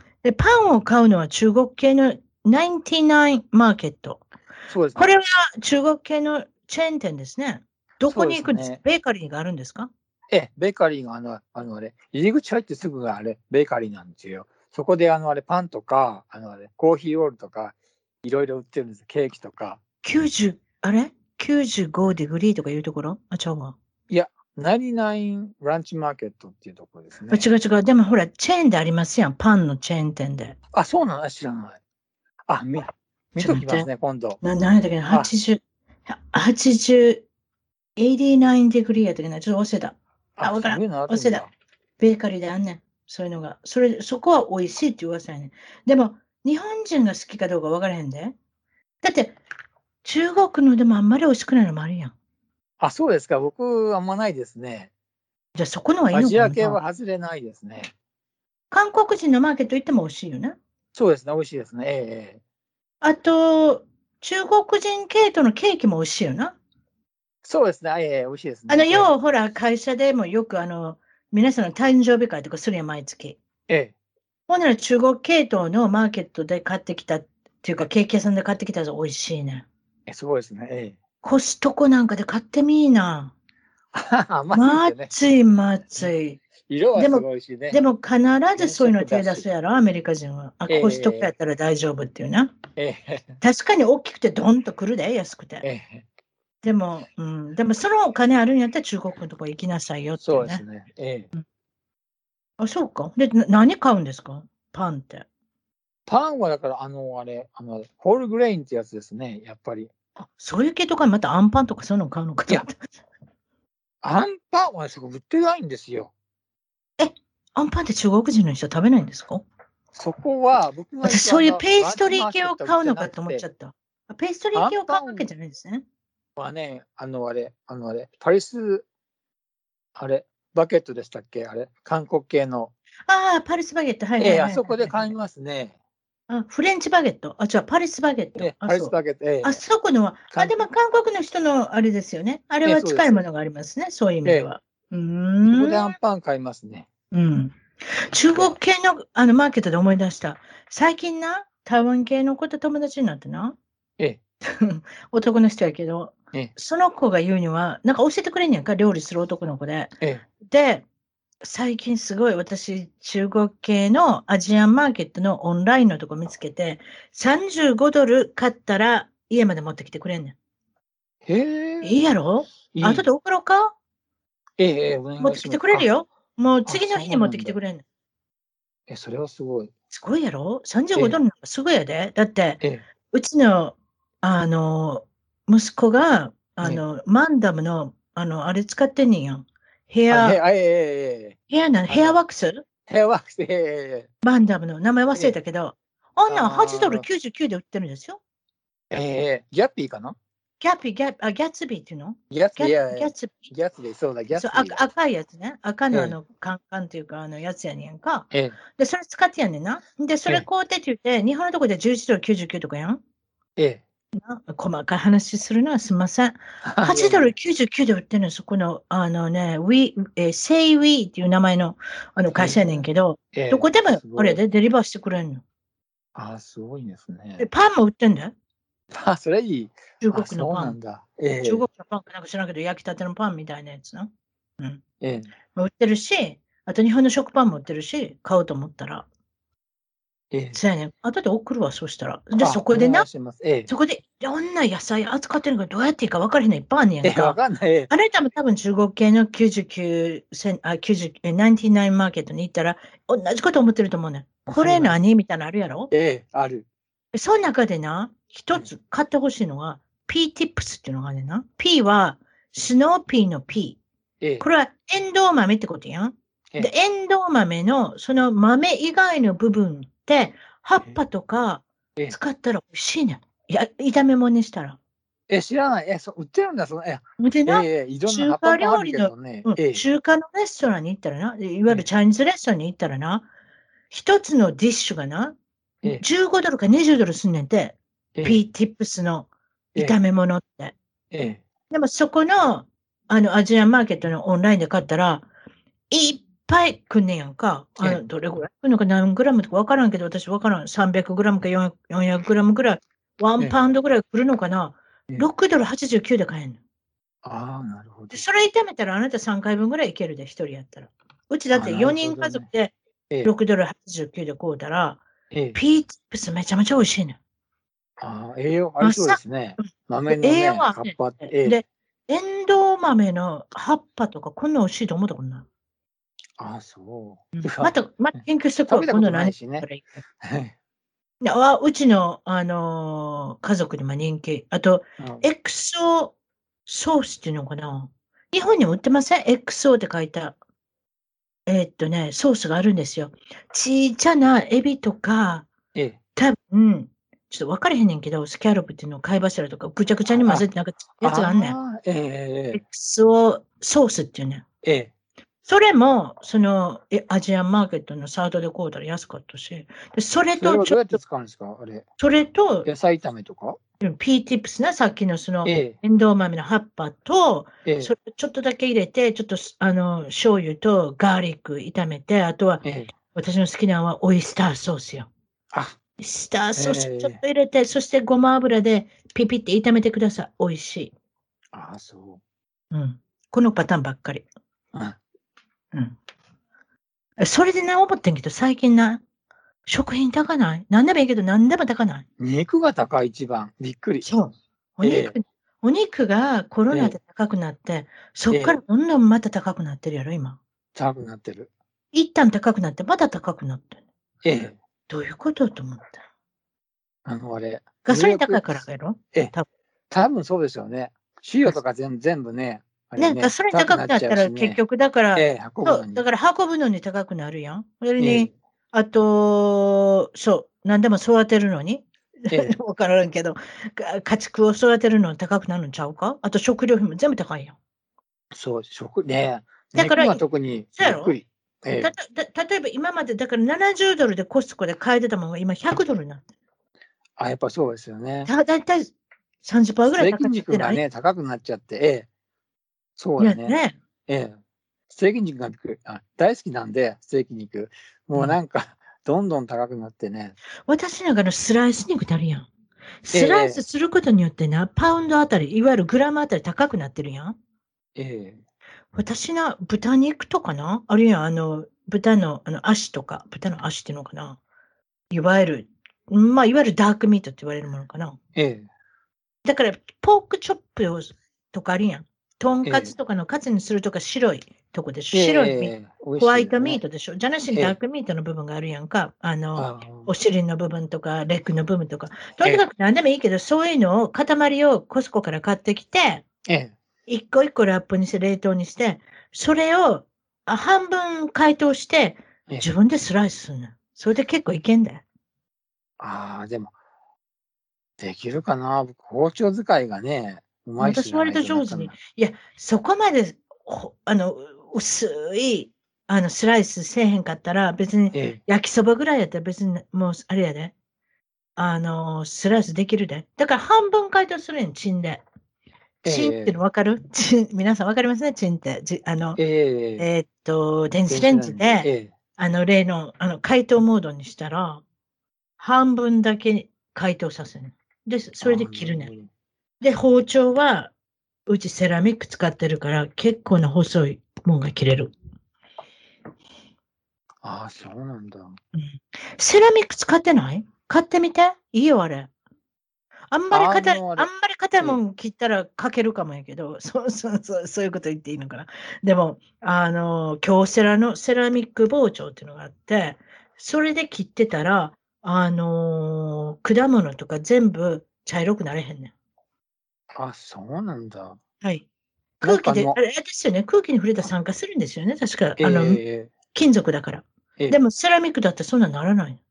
え。で、パンを買うのは中国系の99マーケット。そうです、ね、これは中国系のチェーン店ですね。どこに行くんですか、ね、ベーカリーがあるんですか？ええ、ベーカリーがあの、あのあれ、入り口入ってすぐがあれ、ベーカリーなんですよ。そこであのあれ、パンとか、あのあれ、コーヒーロールとか、いろいろ売ってるんです。ケーキとか。90、あれ ?95 degree とかいうところ？あ、ちゃうわ。いや、99 Ranch Market っていうところですね。違う違う。でもほら、チェーンでありますやん。パンのチェーン店で。あ、そうなの知らない。あ、み、見ときますね、今度。な、なんだっけな、80、80、89 degree やったっけな、ちょっと忘れた。あ、わからん。忘れた。ベーカリーであんねん。そういうのが。それ、そこは美味しいって噂やねん。でも、日本人が好きかどうかわからへんで。だって、中国のでもあんまり美味しくないのもあるやん。あ、そうですか。僕、あんまないですね。じゃあ、そこのはいいのかなアジア系は外れないですね。韓国人のマーケット行っても美味しいよね。そうですね、美味しいですね。ええあと、中国人系統のケーキも美味しいよな。そうですね、ええ美味しいですね。あの、要ほら、会社でもよく、あの、皆さんの誕生日会とかするやん、毎月。ええ。ほんなら中国系統のマーケットで買ってきたっていうか、ケーキ屋さんで買ってきたやつ美味しいね。え、すごいですね。ええ。コストコなんかで買ってみいな。まずい、まずい。色はすごいしね。でも必ずそういうの手出すやろ、アメリカ人は。あ、コストコやったら大丈夫っていうな。え確かに大きくてドンとくるで、安くて。えでも、うん、でもそのお金あるんやったら中国のとこ行きなさいよって、ね、そうですね。ええ、うん、あ、そうか。で、何買うんですか？パンって。パンはだから、あの、あれ、あの、ホールグレインってやつですね、やっぱり。あそういう系とかまたアンパンとかそういうの買うのかいや、アンパンはそこ売ってないんですよ。え、アンパンって中国人の人食べないんですか？そこは、僕が私、そういうペーストリー系を買うのかと思っちゃった。ペーストリー系を買うわけじゃないですね。はね、あのあれ、あのあれ、パリス、あれ、バケットでしたっけ？あれ、韓国系の。ああ、パリスバゲット、はいはい、はい、えー、あそこで買いますね。あフレンチバゲット。あ、違う、パリスバゲット。えパリスバゲット。えあそこのは、あ、でも韓国の人のあれですよね。あれは近いものがありますね、そういう意味では。うん。そこでアンパン買いますね。うん。中国系のあのマーケットで思い出した。最近な、台湾系の子と友達になってな。ええ。男の人やけど、ええ、その子が言うには、なんか教えてくれんやんか、料理する男の子で。ええ、で、最近すごい私、中国系のアジアンマーケットのオンラインのとこ見つけて、35ドル買ったら家まで持ってきてくれんねん。へえ。いいやろ？いい後で送ろうか？ええ、持ってきてくれるよ。もう次の日に持ってきてくれんねん。え、それはすごい。すごいやろ ?35 ドルなんかすごいやで。だって、うちの、あの、息子が、あの、マンダムの、あの、あれ使ってんねんやん。ヘア、ヘアな、ヘアワックス？ヘアワックス、えマンダムの名前忘れたけど、あんなん8ドル99で売ってるんですよ。ええギャッピーかな？ギャッピー、ギャあギャッツビーっていうの？ギャッツビー、ギャッツビー。ギャッツビー、そうだ、ギャッツビー。赤いやつね。赤のあの、カンカンっていうか、あのやつやねんか。ええ、で、それ使ってやんねんな。で、それ買うてって言って、日本のとこで11ドル99とかやん？ええ。細かい話するのはすみません。8ドル99で売ってるの、そこの、あのね、We、えー、Say We っていう名前のあの会社やねんけど、えー、どこでもあれでデリバーしてくれるの。ああ、すごいですね。パンも売ってんだ？よ。あ、それいい。中国のパン。えー、中国のパンかなんか知らんけど、焼きたてのパンみたいなやつな。うん。えー、売ってるし、あと日本の食パンも売ってるし、買おうと思ったら。ええ。そうやねん。後で送るわ、そしたら。で、そこでな、ええ。そこでいろんな野菜扱ってるのがどうやっていいか分からへんのいっぱいあんねんか。わかんない。あれ多分多分中国系の99セン、あ、90、え、99マーケットに行ったら、同じこと思ってると思うねん。これ何みたいなのあるやろ？ええ、ある。その中でな、一つ買ってほしいのは、P ティップスっていうのがあるねんな。P は、スノーピーの P。ええ。これはエンドウ豆ってことやん。で、エンドウ豆のその豆以外の部分葉っぱとか使ったら美味しいね。いや、炒め物にしたら。え、知らない。え、そう売ってるんだ、その、え、でな、えー、中華料理の、ねうんえ。ー、中華のレストランに行ったらな、いわゆるチャイニーズレストランに行ったらな、一つのディッシュがな、えー、15ドルか20ドルすんねんて、えー、 pea tips の炒め物って。えー、でもそこの、あの、アジアンマーケットのオンラインで買ったら、いっぱいくんねやんか。あのどれぐらいくんのか何グラムとかわからんけど、私わからん。300グラムか400グラムぐらい、 one pound ぐらいくるのかな？6ドル89で買えんの。ああ、なるほど。それ炒めたらあなた3回分ぐらいいけるで、1人やったら。うちだって4人家族で6ドル89で買うたら、ええ、ピーチップスめちゃめちゃ美味しいねああ、栄養ありそうですね。豆の、ね、栄養は、葉っぱって。で、エンドウ豆の葉っぱとかこんな美味しいと思ったことない。あそう。また、また研究してこう。今度何しね。あうちの、あのー、家族にも人気。あと、エクソソースっていうのかな日本にも売ってません？エクソって書いた。えー、っとね、ソースがあるんですよ。ちっちゃなエビとか、ええ、多分、ちょっと分かれへんねんけど、スキャロップっていうのを貝柱とかぐちゃぐちゃに混ぜてなんかやつがあんねん。ええエクソソースっていうね。ええ。それも、その、アジアンマーケットのサードで買うたら安かったし、でそれとどうやって使うんですか？あれ。それと、野菜炒めとか？ピーティップスね、さっきのその、エンドウ豆の葉っぱと、ええ、それちょっとだけ入れて、ちょっと、あの、醤油とガーリック炒めて、あとは、え、私の好きなのはオイスターソースよ。あスターソースちょっと入れて、そしてごま油でピピって炒めてください。美味しい。ああ、そう。うん。このパターンばっかり。うん。うん。それでな、思ってんけど、最近な、食品高ない？何でもいいけど、何でも高ない？肉が高い、一番。びっくり。そう。お肉、えー、お肉がコロナで高くなって、えー、そっからどんどんまた高くなってるやろ、今。高くなってる。一旦高くなって、また高くなってる。ええどういうことと思った。あの、あれ。ガソリン高いからやろ？え、多分そうですよね。飼料とか全部全部ね。ね、ガソリン高くなったら結局だから、ええ、そうだから運ぶのに高くなるやん。それに、え、あと、そう、何でも育てるのに、わからんけど、家畜を育てるのに高くなるんちゃうか？あと食料費も全部高いやん。そう、食、ね。だから、特にゆっくり。ええ、た例えば今までだから70ドルでコストコで買えてたものが今100ドルになってあ、やっぱそうですよね。だだいたい30%ぐらい高くなってがね、高くなっちゃって、ええ。そうだね。ねええ。ステーキ肉があ大好きなんで、ステーキ肉。もうなんか、どんどん高くなってね。私なんかのスライス肉ってあるやん。スライスすることによってな、ええ、パウンドあたり、いわゆるグラムあたり高くなってるやん。ええ。私な、豚肉とかな、あるいはあの、豚のあの足とか、豚の足っていうのかな。いわゆる、まあ、いわゆるダークミートって言われるものかな。ええ。だから、ポークチョップをとかあるやん。とんかつとかのカツにするとか白いとこでしょ。白い、えー、ホワイトミートでしょ。じゃなしにダークミートの部分があるやんか。あの、お尻の部分とか、レッグの部分とか。とにかく何でもいいけど、そういうのを、塊をコスコから買ってきて、一個一個ラップにして冷凍にして、それを半分解凍して、自分でスライスするの。それで結構いけんだよ。ああ、でも、できるかな僕、包丁使いがね、私割と上手に。いや、そこまで、あの、薄い、あの、スライスせえへんかったら、別に、焼きそばぐらいやったら別に、もう、あれやで。あの、スライスできるで。だから半分解凍するんチンで。チンっての分かる、チン皆さん分かりますね？チンって。じあの、えー、えー、っと、電子レンジで、あの、例の、あの、解凍モードにしたら、半分だけ解凍させる。で、それで切るね。で、包丁は、うちセラミック使ってるから、結構な細いもんが切れる。ああ、そうなんだ、うん。セラミック使ってない？買ってみて。いいよ、あれ。あんまり硬い、あんまり硬いもん切ったらかけるかもやけど、そうそうそう、そういうこと言っていいのかな。でも、あの、京セラのセラミック包丁っていうのがあって、それで切ってたら、あのー、果物とか全部茶色くなれへんねん。あ、そうなんだ。はい。空気で、あれですよね、空気に触れた酸化するんですよね、確か。あの、えー、金属だから。えー、でも、セラミックだったらそんなならない。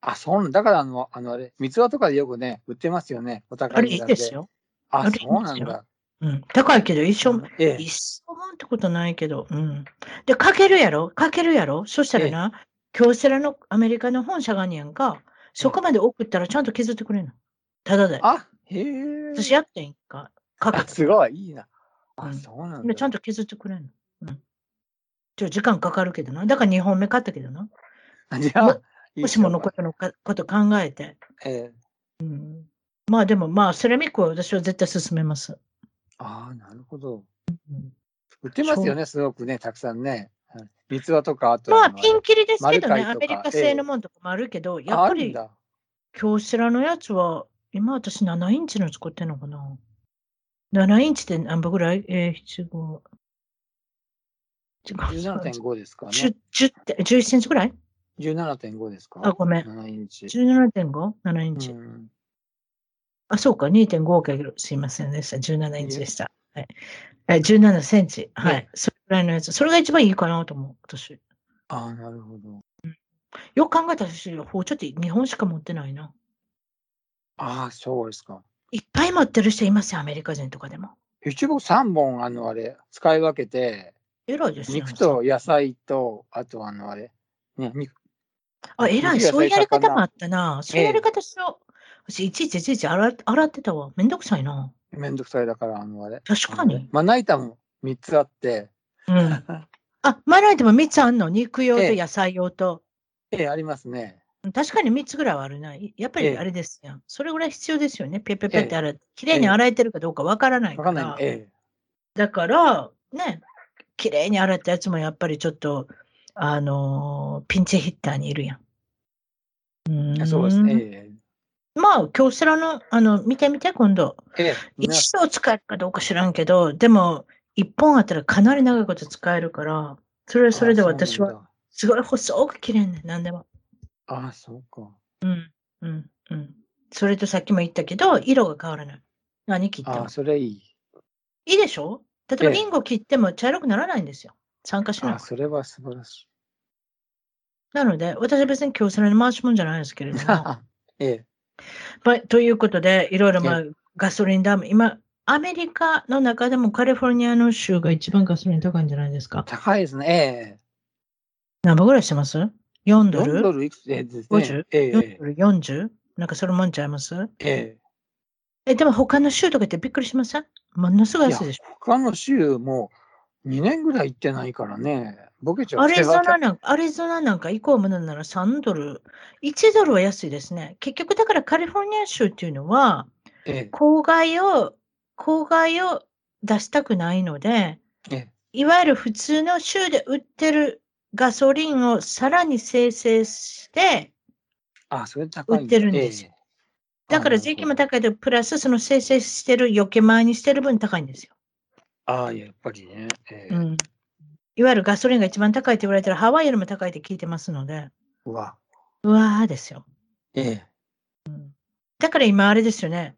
あ、そうだからあの、あのあれ、三つ輪とかでよくね、売ってますよね、お高いあれいいですよ。あ、そうなんだ。うん、高いけど、一緒、ええ、一緒もんってことないけど、うん。で、かけるやろ？かけるやろ？そしたらな、え京セラのアメリカの本社があんやんか、そこまで送ったらちゃんと削ってくれるの。ただで。あ、へえ。私やってんか。かけすごい、いいな。あ、うん、そうなんだ。ちゃんと削ってくれるの。うん。ちょ、時間かかるけどな。だから2本目買ったけどな。じゃあ、もしものことのかこと考えて。ええー、うん。まあでも、まあ、セラミックは私は絶対進めます。ああ、なるほど。うん、売ってますよね、すごくね、たくさんね。三つ輪とか、あとまあ、ピンキリですけどね、アメリカ製のものとかもあるけど、えー、やっぱり、京セラのやつは、今私7インチの作ってんのかな ?7 インチって何本ぐらい？えー、7、5。17.5ですかね。10, 10 11センチぐらい ?17.5 ですか？あ、ごめん。7インチ。17.5?7 インチ。あ、そうか、2.5かける。すいませんでした。17インチでした。はい。17センチ。はい。それぐらいのやつ。それが一番いいかなと思う、私。ああ、なるほど。よく考えたら私、包丁って日本しか持ってないな。ああ、そうですか。いっぱい持ってる人いますよ、アメリカ人とかでも。一応3本、あの、あれ、使い分けて、偉いですね。肉と野菜と、あと、あの、あれ、ね、肉。あ、偉い。そういうやり方もあったな。そういうやり方しよう。私、いちいちいちいち洗洗ってたわ。めんどくさいな。めんどくさいだから、あの、あれ。確かに。まな板も3つあって。うん。あ、まな板も3つあんの？肉用と野菜用と。ええ、ありますね。確かに3つぐらいはあるな。やっぱりあれですよ。それぐらい必要ですよね。ペペペって洗って。きれいに洗えてるかどうかわからないから。わかんない。ええ。だから、ね、きれいに洗ったやつもやっぱりちょっと、あのー、ピンチヒッターにいるやん。うんそうですね。まあ、京セラの、あの、見てみて、今度。ええ。一度使えるかどうか知らんけど、でも、一本あったらかなり長いこと使えるから、それはそれで私は、すごい細く切れんねん、なんでも。ああ、そうか。うん、うん、うん。それとさっきも言ったけど、色が変わらない。何切っても。ああ、それいい。いいでしょ？例えばリンゴ切っても茶色くならないんですよ。酸化しない。あ、それは素晴らしい。なので、私は別に今日それに回しもんじゃないですけれども。ええ。まあ、ということで、いろいろ、まあ、ガソリンダム、今、アメリカの中でもカリフォルニアの州が一番ガソリン高いんじゃないですか。高いですね。ええ。何倍ぐらいしてます？?4 ドル ?4 ドルいくつですね。50? ええ。4ドル 40? なんかそれもんちゃいます？ええ。え、でも他の州とかってびっくりしません？ものすごい安いでしょ。他の州も2年ぐらい行ってないからね。ボケちゃう。アリゾナなんか、アリゾナなんか行こうものなら3ドル。1ドルは安いですね。結局だからカリフォルニア州っていうのは、ええ、公害を、公害を出したくないので、ええ、いわゆる普通の州で売ってるガソリンをさらに生成して、あ、それ高い売ってるんですだから税金も高いで、プラスその生成してる、余計前にしてる分高いんですよ。ああ、やっぱりね、えー、うん。いわゆるガソリンが一番高いって言われてるハワイよりも高いって聞いてますので。うわ。うわーですよ。ええうん。だから今あれですよね。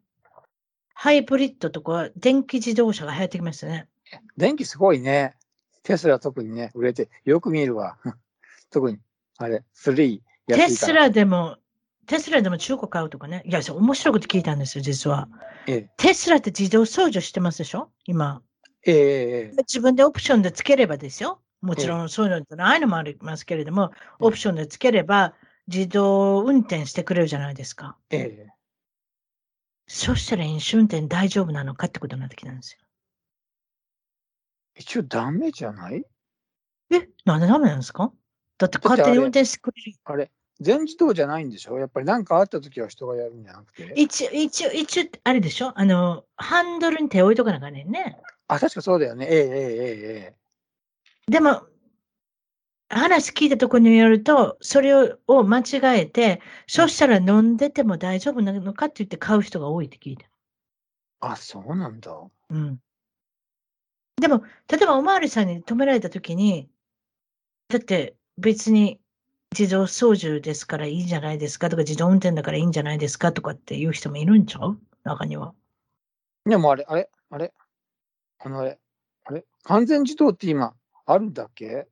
ハイブリッドとか電気自動車が流行ってきましたね。電気すごいね。テスラ特にね、売れて、よく見るわ。特に、あれ、3。テスラでもテスラでも中古買うとかね。いや、そう面白いこと聞いたんですよ、実は。ええ、テスラって自動操縦してますでしょ？今。ええ、自分でオプションでつければですよ。もちろんそういうのってないのもありますけれども、オプションでつければ自動運転してくれるじゃないですか。ええ。そしたら飲酒運転大丈夫なのかってことになってきたんですよ。一応ダメじゃない？え、なんでダメなんですか？だって勝手に運転してくれる。あれ、全自動じゃないんでしょ？やっぱり何かあった時は人がやるんじゃなくて？一応、一応、一応、あれでしょ？あの、ハンドルに手を置いとかなかねね。あ、確かそうだよね。ええええええ。でも、話聞いたところによると、それを間違えて、そしたら飲んでても大丈夫なのかって言って買う人が多いって聞いた。あ、そうなんだ。うん。でも、例えばおまわりさんに止められたときに、だって別に自動操縦ですからいいんじゃないですかとか、自動運転だからいいんじゃないですかとかっていう人もいるんちゃう？中には。でもあれ、あれ、あれ、あのあれ、あれ、完全自動って今、あるんだっけ？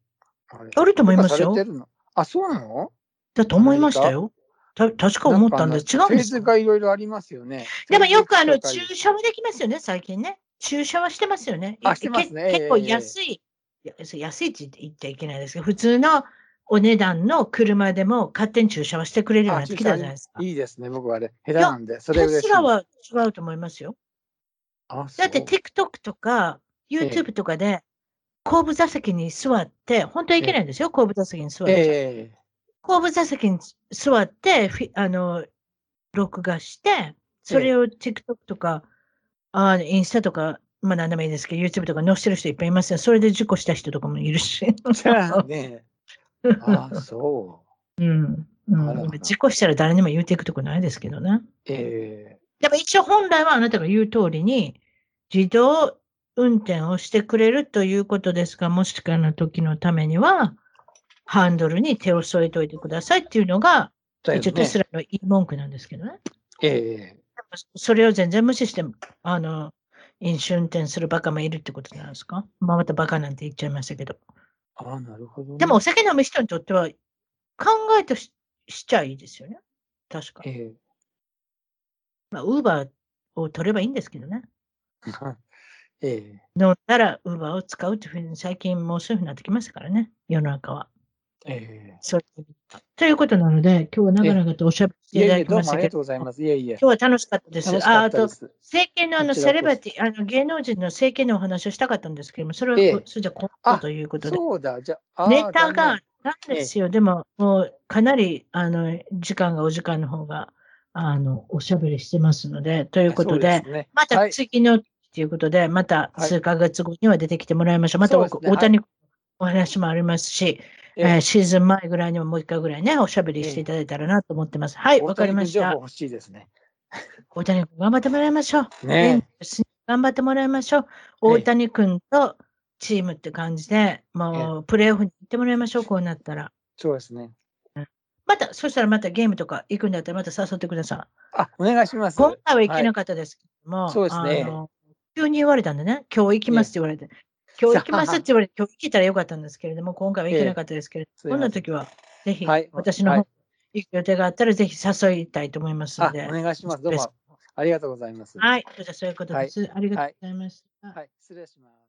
あれあると思いますよ。あ、そうなの？だと思いましたよ。た確か思ったんです。違うんですかがいろいろありますよね。でもよくあの注射はできますよね、最近ね。注射はしてますよね。あ、してますね。結構安い、えー、安いって言っちゃいけないですけど、普通のお値段の車でも勝手に駐車はしてくれるようになってきたじゃないですか。いいですね、僕はあれ、下手なんで、それテスラは違うと思いますよ。だって TikTok とか YouTube とかで後部座席に座って、本当はいけないんですよ、後部座席に座って。えー、後部座席に座って、あの、録画して、それを TikTok とか、あインスタとか、まあ何でもいいですけど、YouTube とか載せてる人いっぱいいますよ。それで事故した人とかもいるし。じゃあね。ああ、そう。うん。うん、事故したら誰にも言うていくとこないですけどね。ええー。でも一応本来はあなたが言う通りに、自動運転をしてくれるということですが、もしかの時のためには、ハンドルに手を添えておいてくださいっていうのが、ね、一応テスラの言い文句なんですけどね。ええー、それを全然無視して、あの、飲酒運転するバカもいるってことなんですか？まあ、またバカなんて言っちゃいましたけど。ああ、なるほど、ね、でもお酒飲む人にとっては考えとししちゃいいですよね。確か。ええー、まあ、ウーバーを取ればいいんですけどね。ええー、乗ったらウーバーを使うというふうに最近もうそういうふうになってきましたからね、世の中は。ええ。ー、そうということなので、今日は長々とおしゃべりしていただきましたけど、いえいえどうもありがとうございます。いえいえ。今日は楽しかったです。ああと、政権のあのセレブティ、あの芸能人の政権のお話をしたかったんですけども、それは、ええ、それじゃ今度ということで。そうだ、じゃネタがなんですよ。でも、もうかなりあの時間がお時間の方があのおしゃべりしてますので、ということで、でね、また次の、ということで、また数ヶ月後には出てきてもらいましょう。また、大谷お話もありますし、えー、シーズン前ぐらいにももう一回ぐらいね、おしゃべりしていただいたらなと思ってます。はい、わかりました。欲しいですね。大谷君、頑張ってもらいましょう。ね頑張ってもらいましょう。大谷君とチームって感じで、もうプレーオフに行ってもらいましょう、こうなったら。そうですね。また、そしたらまたゲームとか行くんだったらまた誘ってください。あ、お願いします。今回は行けなかったですけども、はい、そうですね。急に言われたんでね、今日行きますって言われて、今日行きますって言われて、今日行けたらよかったんですけれども、今回は行けなかったですけれども、こんな時は、ぜひ、私の方、行く予定があったら、ぜひ誘いたいと思いますので。お願いします。どうもありがとうございます。はい、じゃそういうことです。はい、ありがとうございました。はい、失礼します。